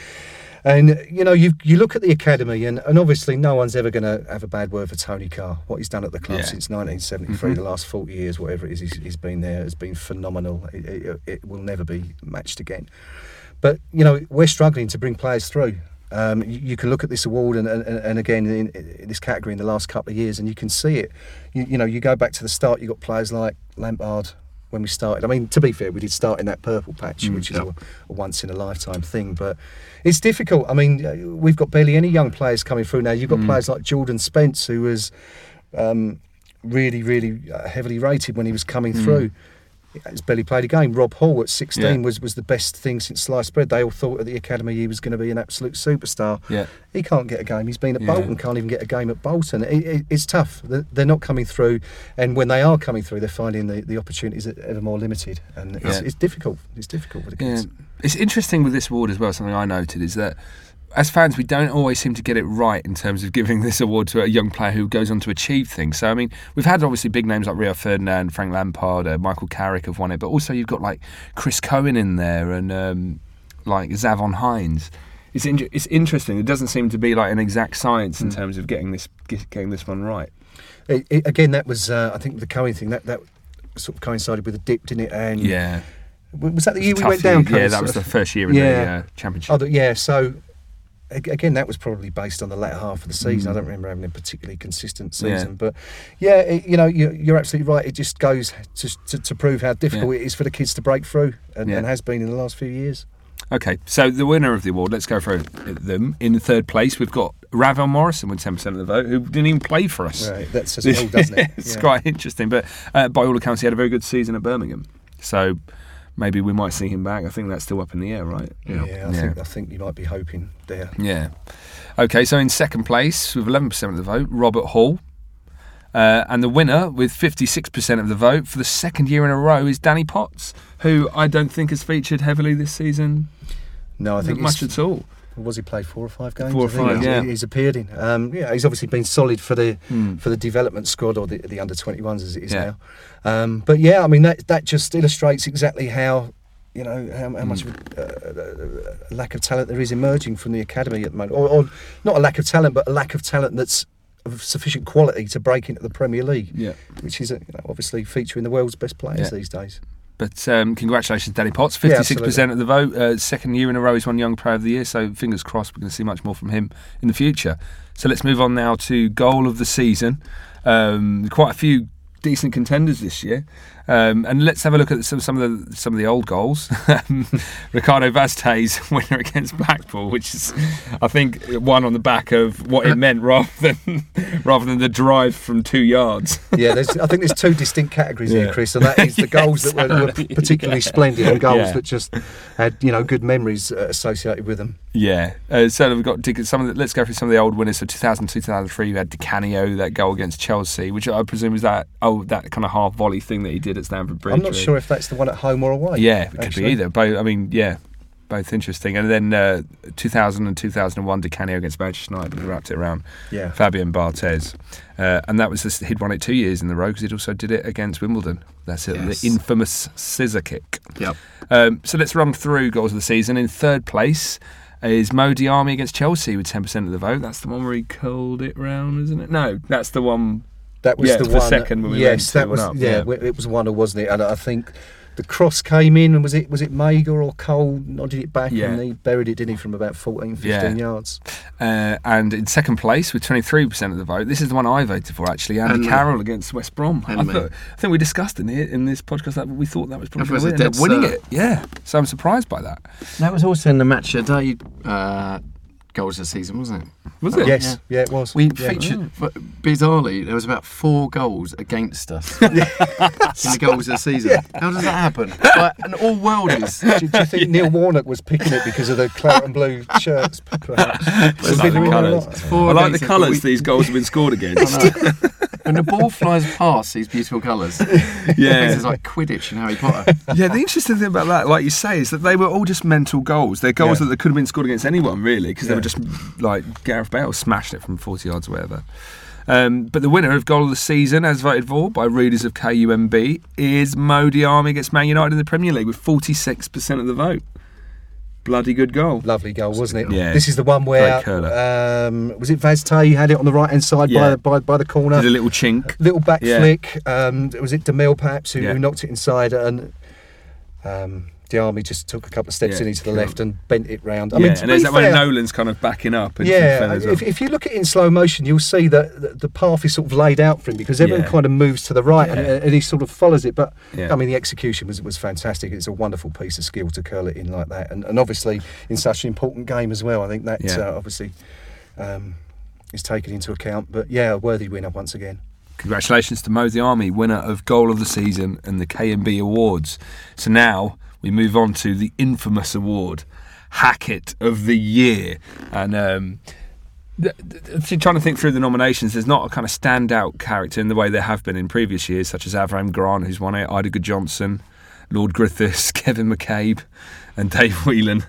And you know, you you look at the academy, and, and obviously, no one's ever going to have a bad word for Tony Carr. What he's done at the club Yeah. since 1973, Mhm. the last 40 years, whatever it is, he's, he's been there, has been phenomenal. It, it, it will never be matched again. But you know, we're struggling to bring players through. Um, you, you can look at this award and, and, and again in, in this category in the last couple of years, and you can see it. You, you know, you go back to the start. You have got players like Lampard when we started. I mean, to be fair, we did start in that purple patch, Mm, which is yeah. a, a once in a lifetime thing. But it's difficult. I mean, we've got barely any young players coming through now. You've got Mm. players like Jordan Spence, who was um, really, really uh, heavily rated when he was coming Mm. through. He's barely played a game. Rob Hall at 16 Yeah. was, was the best thing since sliced bread. They all thought at the academy he was going to be an absolute superstar. Yeah. He can't get a game. He's been at Yeah. Bolton, can't even get a game at Bolton. It, it, it's tough. They're, not coming through, and when they are coming through, they're finding the, the opportunities are ever more limited, and it's, Yeah. it's difficult. It's difficult with the Yeah, kids. it's interesting with this award as well. Something I noted is that as fans, we don't always seem to get it right in terms of giving this award to a young player who goes on to achieve things. So, I mean, we've had obviously big names like Rio Ferdinand, Frank Lampard, uh, Michael Carrick have won it, but also you've got like Chris Cohen in there and um, like Zavon Hines. It's in- it's interesting. It doesn't seem to be like an exact science in terms of getting this getting this one right. It, it, again, that was uh, I think the Cohen thing that that sort of coincided with a dip, didn't it? And Yeah, was that the year we went down? year. Yeah, that was the first year in Yeah. the uh, championship. Oh, the- yeah. So again, that was probably based on the latter half of the season. Mm. I don't remember having a particularly consistent Yeah. season, but yeah, it, you know, you're, you're absolutely right. It just goes to, to, to prove how difficult Yeah. it is for the kids to break through, and, Yeah. and has been in the last few years. Okay, so the winner of the award, let's go through them. In third place, we've got Ravel Morrison with 10% of the vote, who didn't even play for us. Right, that says it all, doesn't it? it's Yeah. quite interesting, but uh, by all accounts, he had a very good season at Birmingham. So maybe we might see him back. I think that's still up in the air, right? Yeah, I Yeah. think I think you might be hoping there. Yeah. Okay, so in second place with 11% of the vote, Robert Hall. Uh, and the winner with 56% of the vote for the second year in a row is Danny Potts, who I don't think has featured heavily this season No, I think much at all. Was he played four or five games? Four or five, he's, yeah. He's appeared in. Um, yeah, he's obviously been solid for the Hmm. for the development squad or the, the under 21s as it is Yeah. now. Um, but yeah, I mean that that just illustrates exactly how you know how, how much of Hmm. a, uh, lack of talent there is emerging from the academy at the moment, or, or not a lack of talent, but a lack of talent that's of sufficient quality to break into the Premier League, Yeah. which is uh, you know, obviously featuring the world's best players Yeah. these days. But um, congratulations, Danny Potts. 56% of the vote. Uh, second year in a row, he's won Young Player of the Year. So fingers crossed we're going to see much more from him in the future. So let's move on now to goal of the season. Um, quite a few decent contenders this year. Um, and let's have a look at some, some of the some of the old goals. Ricardo Vaz Tê winner against Blackpool, which is, I think, one on the back of what it meant rather than rather than the drive from two yards. Yeah, there's, I think there's two distinct categories Yeah. here, Chris, and that is the goals that were, were particularly yeah. splendid and goals Yeah. that just had you know good memories uh, associated with them. Yeah. Uh, so we've got some of the, let's go through some of the old winners. So 2000, 2003, you had Di Canio, that goal against Chelsea, which I presume was that oh that kind of half volley thing that he did at Stamford Bridge. I'm not really. sure if that's the one at home or away. Yeah, it could be either. Both. I mean, yeah, both interesting. And then uh, 2000 and 2001, Di Canio against Manchester United wrapped it around. Yeah. Fabian Barthez, uh, and that was this, he'd won it two years in the row because he'd also did it against Wimbledon. That's it, Yes. the infamous scissor kick. Yep. Um, so let's run through goals of the season. In third place is Mo Diamé against Chelsea with 10% of the vote. That's the one where he curled it round, isn't it? No, that's the one. That was Yeah, the the one. second when we yes, that was 2-1 up, yeah, yeah. It was one, or wasn't it? And I think the cross came in, and was it was it Maiga or Cole nodded it back, Yeah. and he buried it, didn't he, from about 14, 15 Yeah. yards? Uh, and in second place with 23% of the vote, this is the one I voted for actually, Andy And me. Carroll against West Brom. I, And me. thought- I think we discussed in, it, in this podcast that we thought that was probably was going to end winning cert. it. Yeah, so I'm surprised by that. That was also in the match of day uh, goals of the season, wasn't it? Was it? Yes, yeah, it was. We yeah. featured mm. f- bizarrely. There was about four goals against us in the goals of the season. How does that happen? Like, and all worldies. Do, do you think Neil Warnock was picking it because of the claret and blue shirts? Perhaps. It's like the colours. Four I like the against us, but colours we- these goals have been scored against. When the ball flies past these beautiful colours, Yeah. it's like Quidditch and Harry Potter. yeah, the interesting thing about that, like you say, is that they were all just mental goals. They're goals Yeah. that could have been scored against anyone, really, because they Yeah. were just like Gareth Bale smashing it from 40 yards or whatever. Um, but the winner of goal of the season, as voted for by readers of KUMB, is Mo Diamé against Man United in the Premier League with 46% of the vote. Bloody good goal. Lovely goal, wasn't it? Yeah. This is the one where Great curler. um, was it Vaz Tê you had it on the right hand side Yeah. by, by by the corner. Did a little chink. little back Yeah. flick. Um, was it Demel perhaps who, Yeah. who knocked it inside and um, Diamé just took a couple of steps Yeah, in into the cool. left and bent it round. I yeah, mean, and there's that when fair, Nolan's kind of backing up. And yeah, if, if you look at it in slow motion, you'll see that the, the path is sort of laid out for him because everyone Yeah. kind of moves to the right and, and he sort of follows it. But. I mean, the execution was was fantastic. It's a wonderful piece of skill to curl it in like that, and, and obviously in such an important game as well. I think that uh, obviously um, is taken into account. But yeah, a worthy winner once again. Congratulations to Mo Diamé, winner of Goal of the Season and the KMB Awards. So now we move on to the infamous award, Hackett of the Year. And um, th- th- trying to think through the nominations, there's not a kind of standout character in the way there have been in previous years, such as Avram Grant, who's won it, Ida Johnson, Lord Griffiths, Kevin McCabe, and Dave Whelan.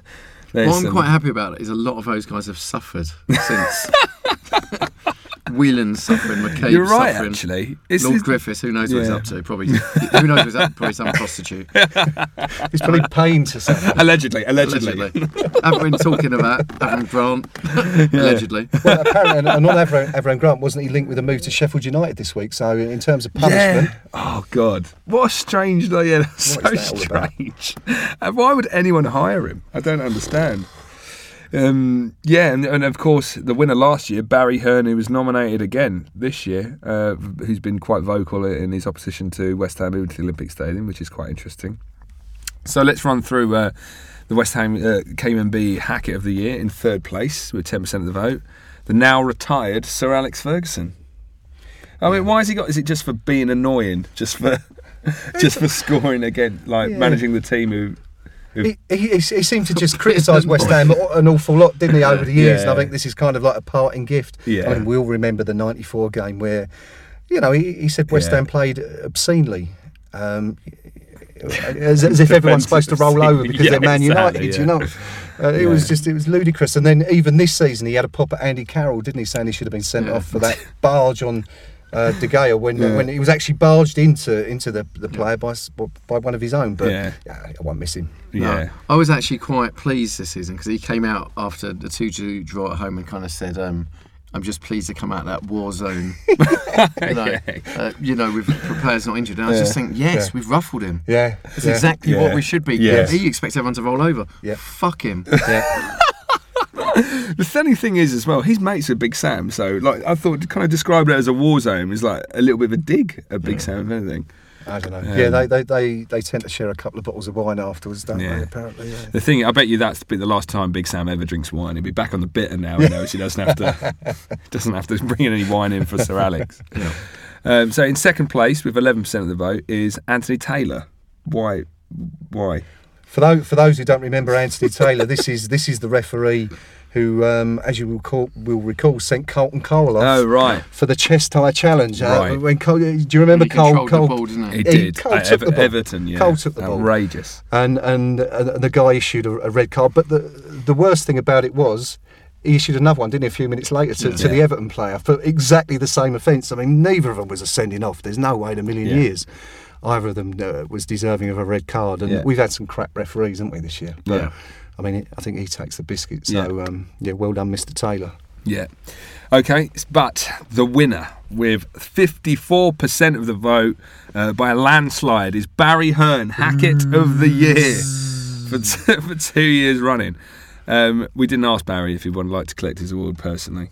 There's What I'm some- quite happy about is a lot of those guys have suffered since. Whelan suffering, McCabe's You're right, suffering. actually. It's, Lord it's- Griffiths, who knows what he's up to? Probably, who knows what he's up to? Probably some prostitute. he's probably pain to say. allegedly, allegedly. Allegedly. I've been talking about Avram Grant. Allegedly. Well, apparently, and, and on Avram, Avram Grant, wasn't he linked with a move to Sheffield United this week? So, in terms of punishment, Yeah. Oh God, what a strange. Like, yeah, that's so that strange. And why would anyone hire him? I don't understand. Um, yeah, and, and of course the winner last year, Barry Hearn, who was nominated again this year, uh, who's been quite vocal in his opposition to West Ham moving to the Olympic Stadium, which is quite interesting. So let's run through uh, the West Ham uh, KMB Hackett of the Year in third place with 10% of the vote. The now retired Sir Alex Ferguson. I mean, why has he got? Is it just for being annoying? Just for, just for scoring again, like Yeah. managing the team who He, he, he seemed to just criticise West Ham an awful lot, didn't he, over the years? And I think this is kind of like a parting gift. Yeah. I mean, we'll remember the '94 game where, you know, he, he said West Yeah. Ham played obscenely. Um, as, as if everyone's supposed to roll over because Yeah, they're Man exactly, United, yeah. you know. Uh, it was just, it was ludicrous. And then even this season, he had a pop at Andy Carroll, didn't he, saying he should have been sent Yeah. off for that barge on uh, De Gea when Yeah. when he was actually barged into into the, the player by by one of his own. But Yeah. yeah, I won't miss him. yeah. No, I was actually quite pleased this season because he came out after the 2 2 draw at home and kind of said, um, I'm just pleased to come out of that war zone. you, know, uh, you know, with players not injured. And I was Yeah. just thinking, yes, Yeah. we've ruffled him. Yeah, That's yeah. exactly Yeah. what we should be. Yeah. He expects everyone to roll over. Yeah. Fuck him. Yeah. The funny thing is, as well, his mates are Big Sam. So, like, I thought to kind of describe it as a war zone is like a little bit of a dig at Big Sam, if anything. I don't know. Um, yeah, they, they, they, they tend to share a couple of bottles of wine afterwards, don't Yeah. they? Apparently, yeah. The thing, I bet you that's the the last time Big Sam ever drinks wine. He'll be back on the bitter now. He knows he doesn't have to doesn't have to bring in any wine in for Sir Alex. Yeah. Um, so in second place with 11% of the vote is Anthony Taylor. Why? Why? For those, for those who don't remember Anthony Taylor, this is this is the referee who, um, as you will, call, will recall, sent Carlton Cole off Oh right, for the chest tie challenge. Uh, Right. when Cole, do you remember He Cole? controlled Cole the ball, didn't he he? He- did. Cole At took the ball. Everton, yeah, Cole took the ball. outrageous. and and and the guy issued a, a red card. But the the worst thing about it was he issued another one, didn't he? A few minutes later to, to the Everton player for exactly the same offence. I mean, neither of them was a sending off. There's no way in a million Yeah. years either of them uh, was deserving of a red card. And Yeah. we've had some crap referees, haven't we, this year? But, Yeah. I mean, I think he takes the biscuit. So Yeah. um, yeah, well done, Mr. Taylor. Yeah. Okay, but the winner with 54% of the vote uh, by a landslide is Barry Hearn, Hackett of the Year for, t- for two years running. Um, we didn't ask Barry if he would like to collect his award personally,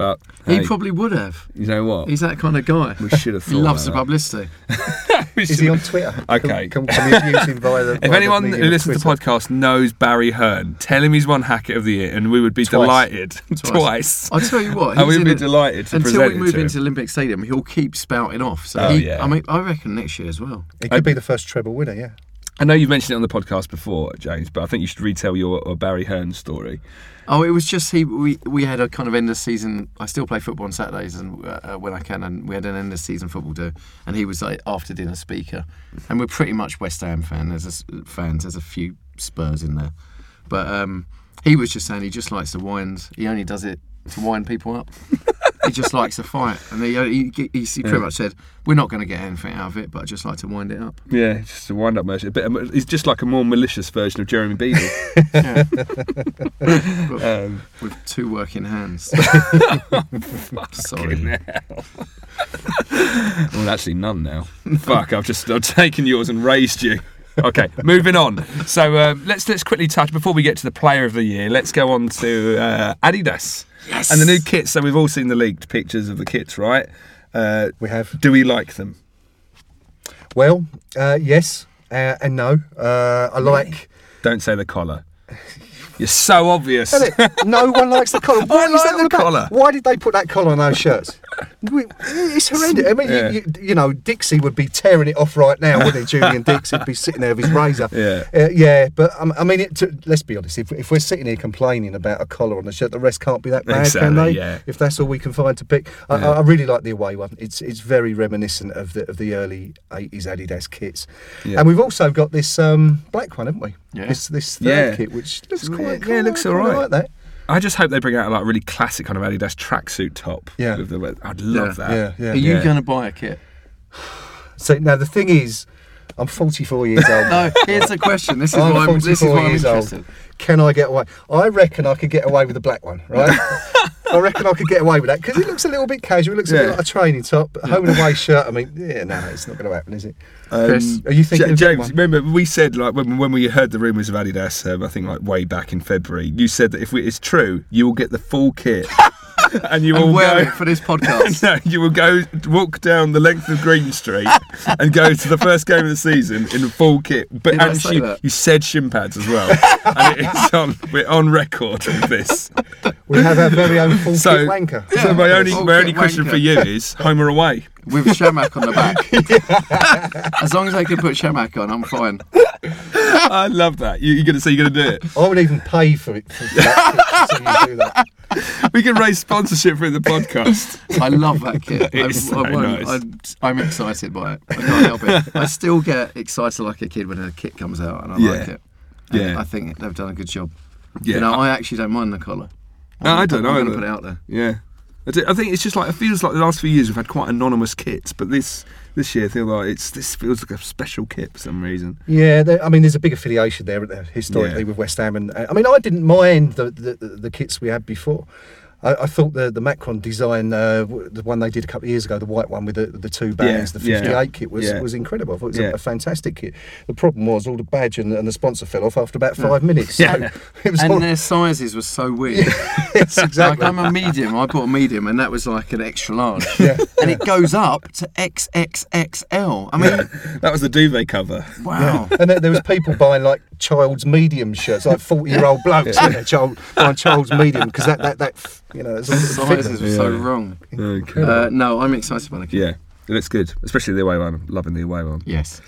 but He hey, probably would have. you know what? He's that kind of guy. we should have thought. He loves the about publicity. Is he on Twitter? Okay. Can, can, can we him via the? If via the anyone who listens to the podcast knows Barry Hearn, tell him he's won Hackett of the Year, and we would be Twice. delighted twice. I'll tell you what. and we'd be it- delighted to Until present we it move to him. into Olympic Stadium, he'll keep spouting off. So Oh, he, yeah. I mean, I reckon next year as well. It could be the first treble winner. Yeah. I know you've mentioned it on the podcast before, James, but I think you should retell your uh, Barry Hearn story. Oh, it was just he. We we had a kind of end of season. I still play football on Saturdays and uh, when I can, and we had an end of season football do. And he was like after dinner speaker, and we're pretty much West Ham fan. There's a, fans. There's a few Spurs in there, but um, he was just saying he just likes to wind. He only does it to wind people up. he just likes to fight, and he he, he, he pretty Yeah. much said, "We're not going to get anything out of it, but I just like to wind it up." Yeah, just a wind up merchant. A bit of, he's just like a more malicious version of Jeremy Beadle. Yeah. um, with two working hands. Sorry. well, actually, none now. Fuck, I've just I've taken yours and raised you. Okay, moving on. So um, let's let's quickly touch before we get to the Player of the Year. Let's go on to uh, Adidas Yes. and the new kits. So we've all seen the leaked pictures of the kits, right? Uh, We have. do we like them? Well, uh, yes uh, and no. Uh, I like. Don't say the collar. You're so obvious. No one likes the collar. What is like that the collar. Why did they put that collar on those shirts? It's horrendous. I mean, Yeah. you, you, you know, Dixie would be tearing it off right now, wouldn't he? Julian Dixie would be sitting there with his razor. Yeah. Uh, yeah, but um, I mean, it, to, let's be honest. If, if we're sitting here complaining about a collar on the shirt, the rest can't be that bad, can they? yeah. If that's all we can find to pick, I, Yeah. I, I really like the away one. It's it's very reminiscent of the of the early '80s Adidas kits. Yeah. And we've also got this um, black one, haven't we? Yeah. This this third Yeah. kit, which looks Yeah, quite, yeah, it quite- looks alright. like that. I just hope they bring out like a really classic kind of Adidas tracksuit top. Yeah. with the- I'd love Yeah. that. Yeah, yeah. Are you going to buy a kit? So now the thing is, I'm 44 years old. No, here's the question. This is I'm why I'm, this is 44 why I'm years interested. old. Can I get away? I reckon I could get away with the black one, right? I reckon I could get away with that because it looks a little bit casual. It looks a bit Yeah. like a training top, but home and away shirt. I mean, yeah, no, it's not going to happen, is it? Chris, Are you thinking Ja- of getting James, one? remember we said like when, when we heard the rumours of Adidas, um, I think like way back in February, you said that if we, it's true, you will get the full kit and you And will wear go. it for this podcast. No, you will go walk down the length of Green Street and go to the first game of the season in full kit. But Did and say you, said shin pads as well, and it's on. We're on record with this. We have our very own full So, kit wanker. so my only my only question wanker. for you is home or away? With Chamakh on the back. as long as I can put Chamakh on, I'm fine. I love that. You, you're gonna say you're gonna do it. I would even pay for it for, for that kit, to you do that. We can raise sponsorship for the podcast. I love that kit. I, I so won't- nice. I'm, I'm excited by it. I can't help it. I still get excited like a kid when a kit comes out, and I Yeah. like it. And Yeah. I think they've done a good job. Yeah, You know, I- I actually don't mind the collar. No, I don't know. I'm gonna put it out there. Yeah. I I think it's just like it feels like the last few years we've had quite anonymous kits, but this this year I feel like it's this feels like a special kit for some reason. Yeah, I mean, there's a big affiliation there uh, historically Yeah. with West Ham, and uh, I mean, I didn't mind the, the, the kits we had before. I, I thought the the Macron design, uh, the one they did a couple of years ago, the white one with the, the two bands, Yeah, the 58 yeah, kit was yeah. was incredible. I thought it was Yeah. a, a fantastic kit. The problem was all the badge and, and the sponsor fell off after about five minutes. So Yeah. it was And all, their sizes were so weird. yes, Like exactly. I'm a medium. I bought a medium, and that was like an extra large. Yeah. And it goes up to XXXL. I mean, That was the duvet cover. wow. and there, there was people buying like child's medium shirts, like forty year old blokes, yeah. there, child buying child's medium because that that that you know, it's The all fit sizes them. were so wrong. Okay. Uh, no, I'm excited about it. yeah, it looks good, especially the away one. I'm loving the away one. Yes.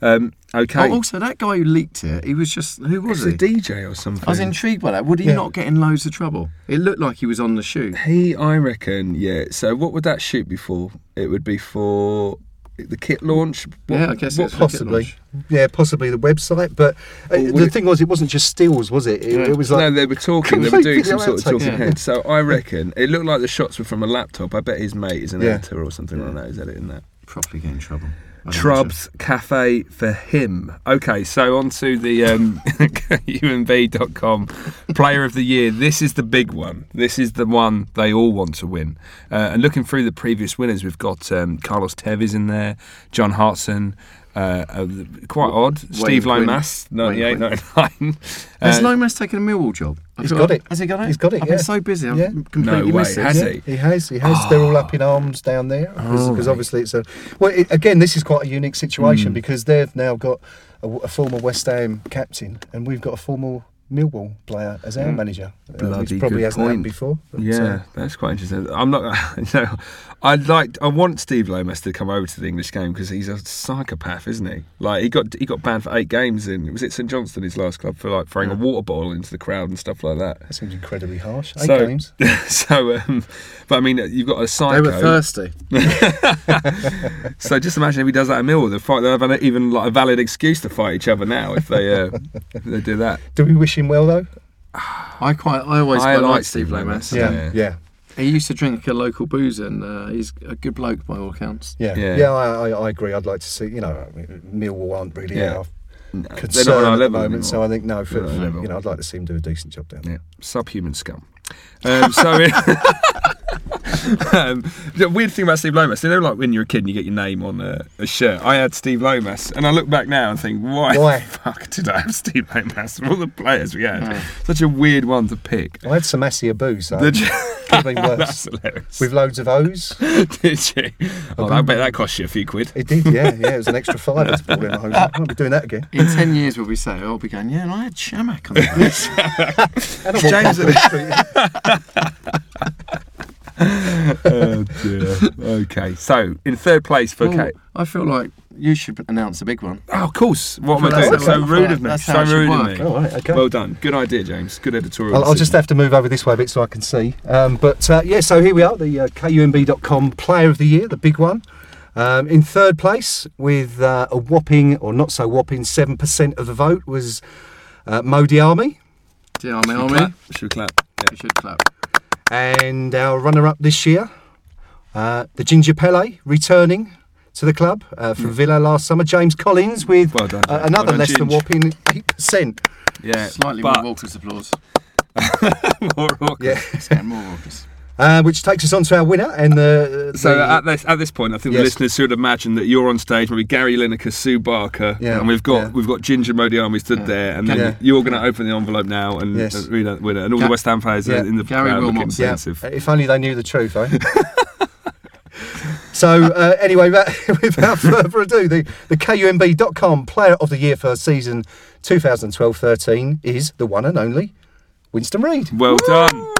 Um, okay. Oh, also, that guy who leaked it, he was just who was It's he? a DJ or something. I was intrigued by that. Would he Yeah. not get in loads of trouble? It looked like he was on the shoot. He, I reckon, yeah. So what would that shoot be for? It would be for the kit launch. What- yeah, I guess what- it's for kit possibly. Yeah, possibly the website, but uh, Or the it- thing was, it wasn't just stills, was it? It, Yeah. it was like no, they were talking. They were complete doing some sort of talking yeah. head. So I reckon it looked like the shots were from a laptop. I bet his mate is an Yeah. editor or something like that. Is editing that. Probably get in trouble. Trubs Cafe for him. Okay, so on to the um, KUMB.com Player of the Year. This is the big one. This is the one they all want to win. Uh, and looking through the previous winners, we've got um, Carlos Tevez in there, John Hartson. Uh, uh, quite odd. Steve Quinn. Lomas, Wayne 98 Quinn. 99. Has Uh, Lomas taken a Millwall job? I He's feel got like- it. Has he got it? He's got it, I've yeah. been so busy. I've Yeah. completely No way, missed it. has yeah, he? he has. He has. They're all up in arms down there because Oh, right. obviously it's a. Well, it, again, this is quite a unique Hmm. situation because they've now got a, a former West Ham captain and we've got a former Millwall player as our manager, uh, Bloody which probably good hasn't happened point. before. but, Yeah, uh, that's quite interesting. I'm not, you know, I'd like, I want Steve Lomas to come over to the English game because he's a psychopath, isn't he? Like he got he got banned for eight games in was it St Johnstone his last club for like throwing a water bottle into the crowd and stuff like that. that seems incredibly harsh. Eight So- games. so, um, but I mean, you've got a They were thirsty. So just imagine if he does that at Millwall, they'll fight. They'll have an, even like a valid excuse to fight each other now if they uh, if they do that. Do we wish him well though? I quite, I always I quite like Steve Steve Lomas. Lomas. Yeah, Yeah. yeah, He used to drink a local booze, and uh, he's a good bloke by all accounts. yeah, Yeah. yeah. I, I, I agree. I'd like to see. You know, I mean, Millwall aren't really Yeah. our No, they're concern not on at the moment, anymore. so I think no. For, They're not on our for- level. you know, I'd like to see him do a decent job down there. Yeah, subhuman scum. Um, so, um, the weird thing about Steve Lomas, you know, like when you're a kid and you get your name on a, a shirt. I had Steve Lomas, and I look back now and think, why, Why? the fuck did I have Steve Lomas? Of all the players we had, such a weird one to pick. I had Samassi Abou, so Did you? could have been worse. That's hilarious. With loads of O's. did you? Oh, I bet that cost you a few quid. It did, yeah, yeah. It was an extra five. to pull in a hose. I'll be doing that again. In 10 years, we'll be saying, I'll be going, yeah, and I had Chamakh on the bus. And I James- James, oh dear. Okay, so in third place for Well, Kate. I feel like you should announce a big one. Oh, of course. What am I doing? how- So I rude of me. that's So how it should rude of work. me. All right, okay. Well done. Good idea, James. Good editorial. I'll, I'll just decision. have to move over this way a bit so I can see. Um, but uh, yeah, so here we are, the uh, KUMB.com Player of the Year, the big one. Um, in third place, with uh, a whopping, or not so whopping, 7% of the vote, was uh, Modi Army. Do you know what Clap. Should we clap? We should clap. And our runner up this year, uh, the Ginger Pele, returning to the club uh, from Villa last summer, James Collins, with Well done, uh, another Well done, less than whopping 8%. Yeah. Slightly but more raucous applause. more raucous. Yeah. More raucous. Uh, which takes us on to our winner and the. So the- at this at this point, I think the listeners should imagine that you're on stage, maybe Gary Lineker, Sue Barker, Yeah, and we've got yeah. we've got Ginger Modiami stood there, and then Yeah. you're going to open the envelope now and Yes. uh, read out the winner, and all Ga- the West Ham players Yeah. are in the Gary crowd looking Wilmot's- Yeah, if only they knew the truth, eh? so, uh, anyway, without further ado, the, the KUMB.com Player of the Year for season 2012 13 is the one and only Winston Reid. Well done,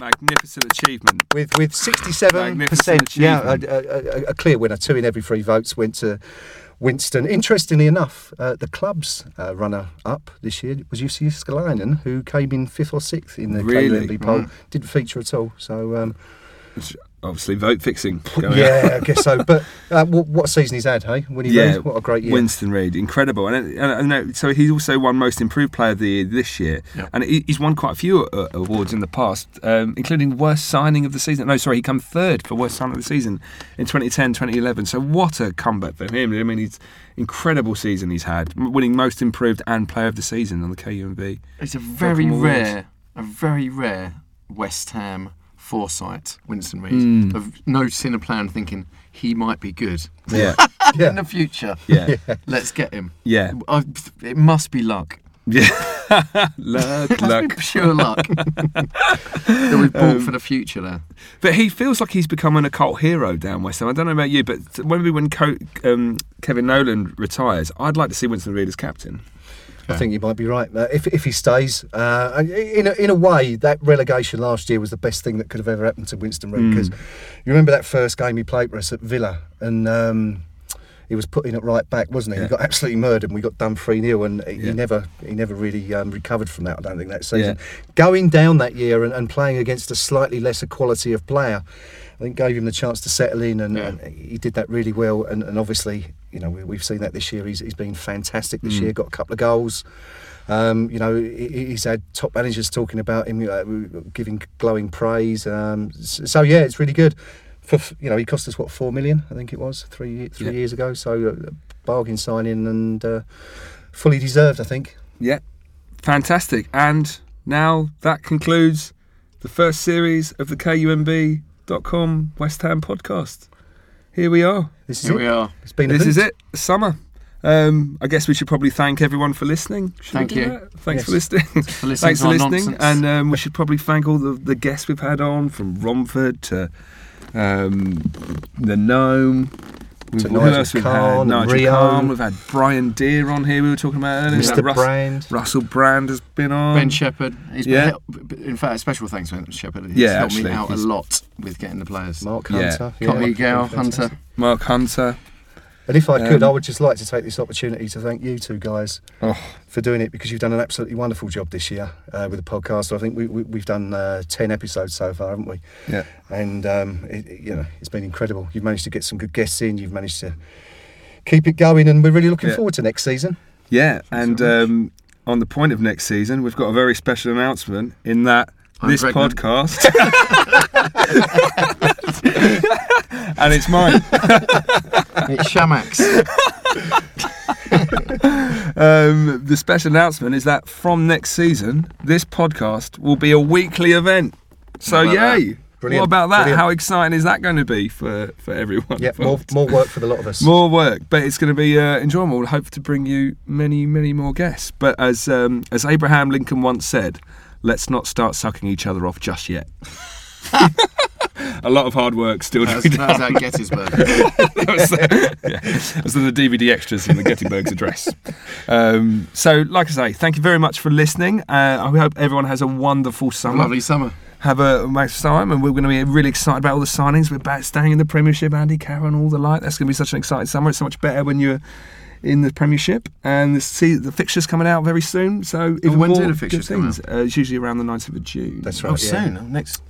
magnificent achievement. With with 67%, yeah, a, a, a, clear winner. Two in every three votes went to Winston. Interestingly enough, uh, the club's uh, runner up this year was Jussi Jääskeläinen, who came in fifth or sixth in the Really? Poll. Didn't feature at all. So, um, obviously vote fixing. going on. yeah, I guess so. But uh, what, what season he's had, hey? When he Yeah, what a great year. Winston Reid, incredible, and, and, and so he's also won Most Improved Player of the Year this year, Yeah. and he, he's won quite a few uh, awards in the past, um, including Worst Signing of the Season. No, sorry, he came third for Worst Signing of the Season in 2010, 2011. So what a comeback for him! I mean, he's incredible season he's had, winning Most Improved and Player of the Season on the KUMB. It's a very Welcome rare, a very rare West Ham foresight, Winston Reid, Mm. of noticing a player and thinking he might be good Yeah, in Yeah. the future. yeah, Let's get him. yeah, I, it must be luck. yeah. luck, It must luck. pure luck that we've bought for the future there. But he feels like he's becoming a cult hero down West Ham. I don't know about you, but maybe when Co- um, Kevin Nolan retires, I'd like to see Winston Reid as captain. I think you might be right. Uh, if, if he stays, uh, in a, in a way, that relegation last year was the best thing that could have ever happened to Winston Mm. because you remember that first game he played for us at Villa and. Um, he was put in at right back, wasn't he? Yeah. He got absolutely murdered, and we got done three 0 and he Yeah. never, he never really um, recovered from that. I don't think that season. Going down that year and, and playing against a slightly lesser quality of player, I think gave him the chance to settle in, and, Yeah. and he did that really well. And, and obviously, you know, we, we've seen that this year. He's, he's been fantastic this Mm. year. Got a couple of goals. Um, you know, he- he's had top managers talking about him, uh, giving glowing praise. Um, so yeah, it's really good. For you know, he cost us what four million, I think it was three three Yeah. years ago. So uh, bargain signing and uh, fully deserved, I think. Yeah, fantastic. And now that concludes the first series of the KUMB.com West Ham podcast. Here we are. This is Here it. we are. It's been a This is it. Summer. Um, I guess we should probably thank everyone for listening. Should Thank you. that? Thanks Yes. for listening. For listening Thanks for listening. nonsense. And um, we should probably thank all the, the guests we've had on from Romford to um, the Gnome. We've, To who Nigel else we've had? Nigel Rio. Kahn. We've had Brian Dear on here. We were talking about earlier. Mr. Rus- Brand. Russell Brand has been on. Ben Shepherd. He's been Yeah. in fact, special thanks to Ben Shepherd. He's Yeah, helped actually, me out a lot with getting the players. Mark Yeah. Hunter. Connie yeah, Gale. Hunter. Mark Hunter. And if I could, Um, I would just like to take this opportunity to thank you two guys Oh, for doing it because you've done an absolutely wonderful job this year uh, with the podcast. I think we, we, we've done uh, 10 episodes so far, haven't we? yeah. And, um, it, it- you know, it's been incredible. You've managed to get some good guests in, you've managed to keep it going, and we're really looking Yeah. forward to next season. Yeah, and so um, on the point of next season, we've got a very special announcement in that I'm this pregnant. podcast. and it's mine. It's Chamakh's. Um, the special announcement is that from next season, this podcast will be a weekly event. So, yay! Brilliant, What about that? brilliant. How exciting is that going to be for, for everyone? Yeah, more, more work for the lot of us. More work, but it's going to be uh, enjoyable. We'll hope to bring you many, many more guests. But as um, as Abraham Lincoln once said, let's not start sucking each other off just yet. a lot of hard work still to be done. at Gettysburg. that was, uh, yeah, that was the DVD extras in the Gettysburg's address. Um, so, like I say, thank you very much for listening. Uh, I hope everyone has a wonderful summer. Lovely summer. Have a nice time, and we're going to be really excited about all the signings. We're back staying in the Premiership, Andy Carroll, all the like. That's going to be such an exciting summer. It's so much better when you're in the Premiership, and the, see the fixtures coming out very soon. So, even when do more the fixtures good come things. Uh, it's usually around the 19th of June. That's Oh, right. yeah. soon. Next.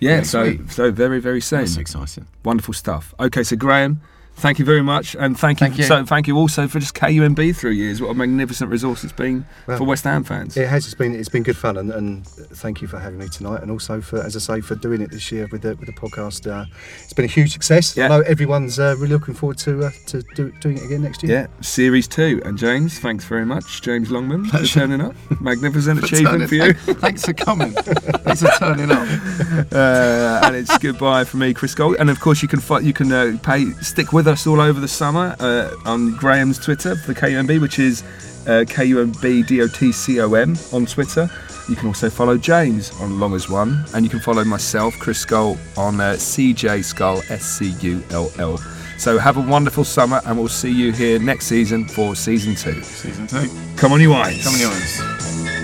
yeah. next So, week. so very, very soon. That's exciting. Wonderful stuff. Okay, so Graham, thank you very much, and thank you. Thank you. So thank you also for just KUMB through years. What a magnificent resource it's been Well, for West Ham fans. It has. It's been it's been good fun, and, and thank you for having me tonight, and also for, as I say, for doing it this year with the with the podcast. Uh, it's been a huge success. Yeah. I know everyone's uh, really looking forward to uh, to do, doing it again next year. Yeah, series two. And James, thanks very much, James Longman, for turning up. Magnificent achievement for you. Thanks for coming. Thanks for turning up. uh, and it's goodbye from me, Chris Gold. And of course, you can fi- you can uh, pay stick with us all over the summer uh, on Graham's Twitter for the KUMB, which is uh, KUMBDOTCOM on Twitter. You can also follow James on Long as One, and you can follow myself, Chris Scull, on uh, CJ Scull S C U L L. So have a wonderful summer, and we'll see you here next season for season two. Season two. Come on, you eyes. Come on, yours.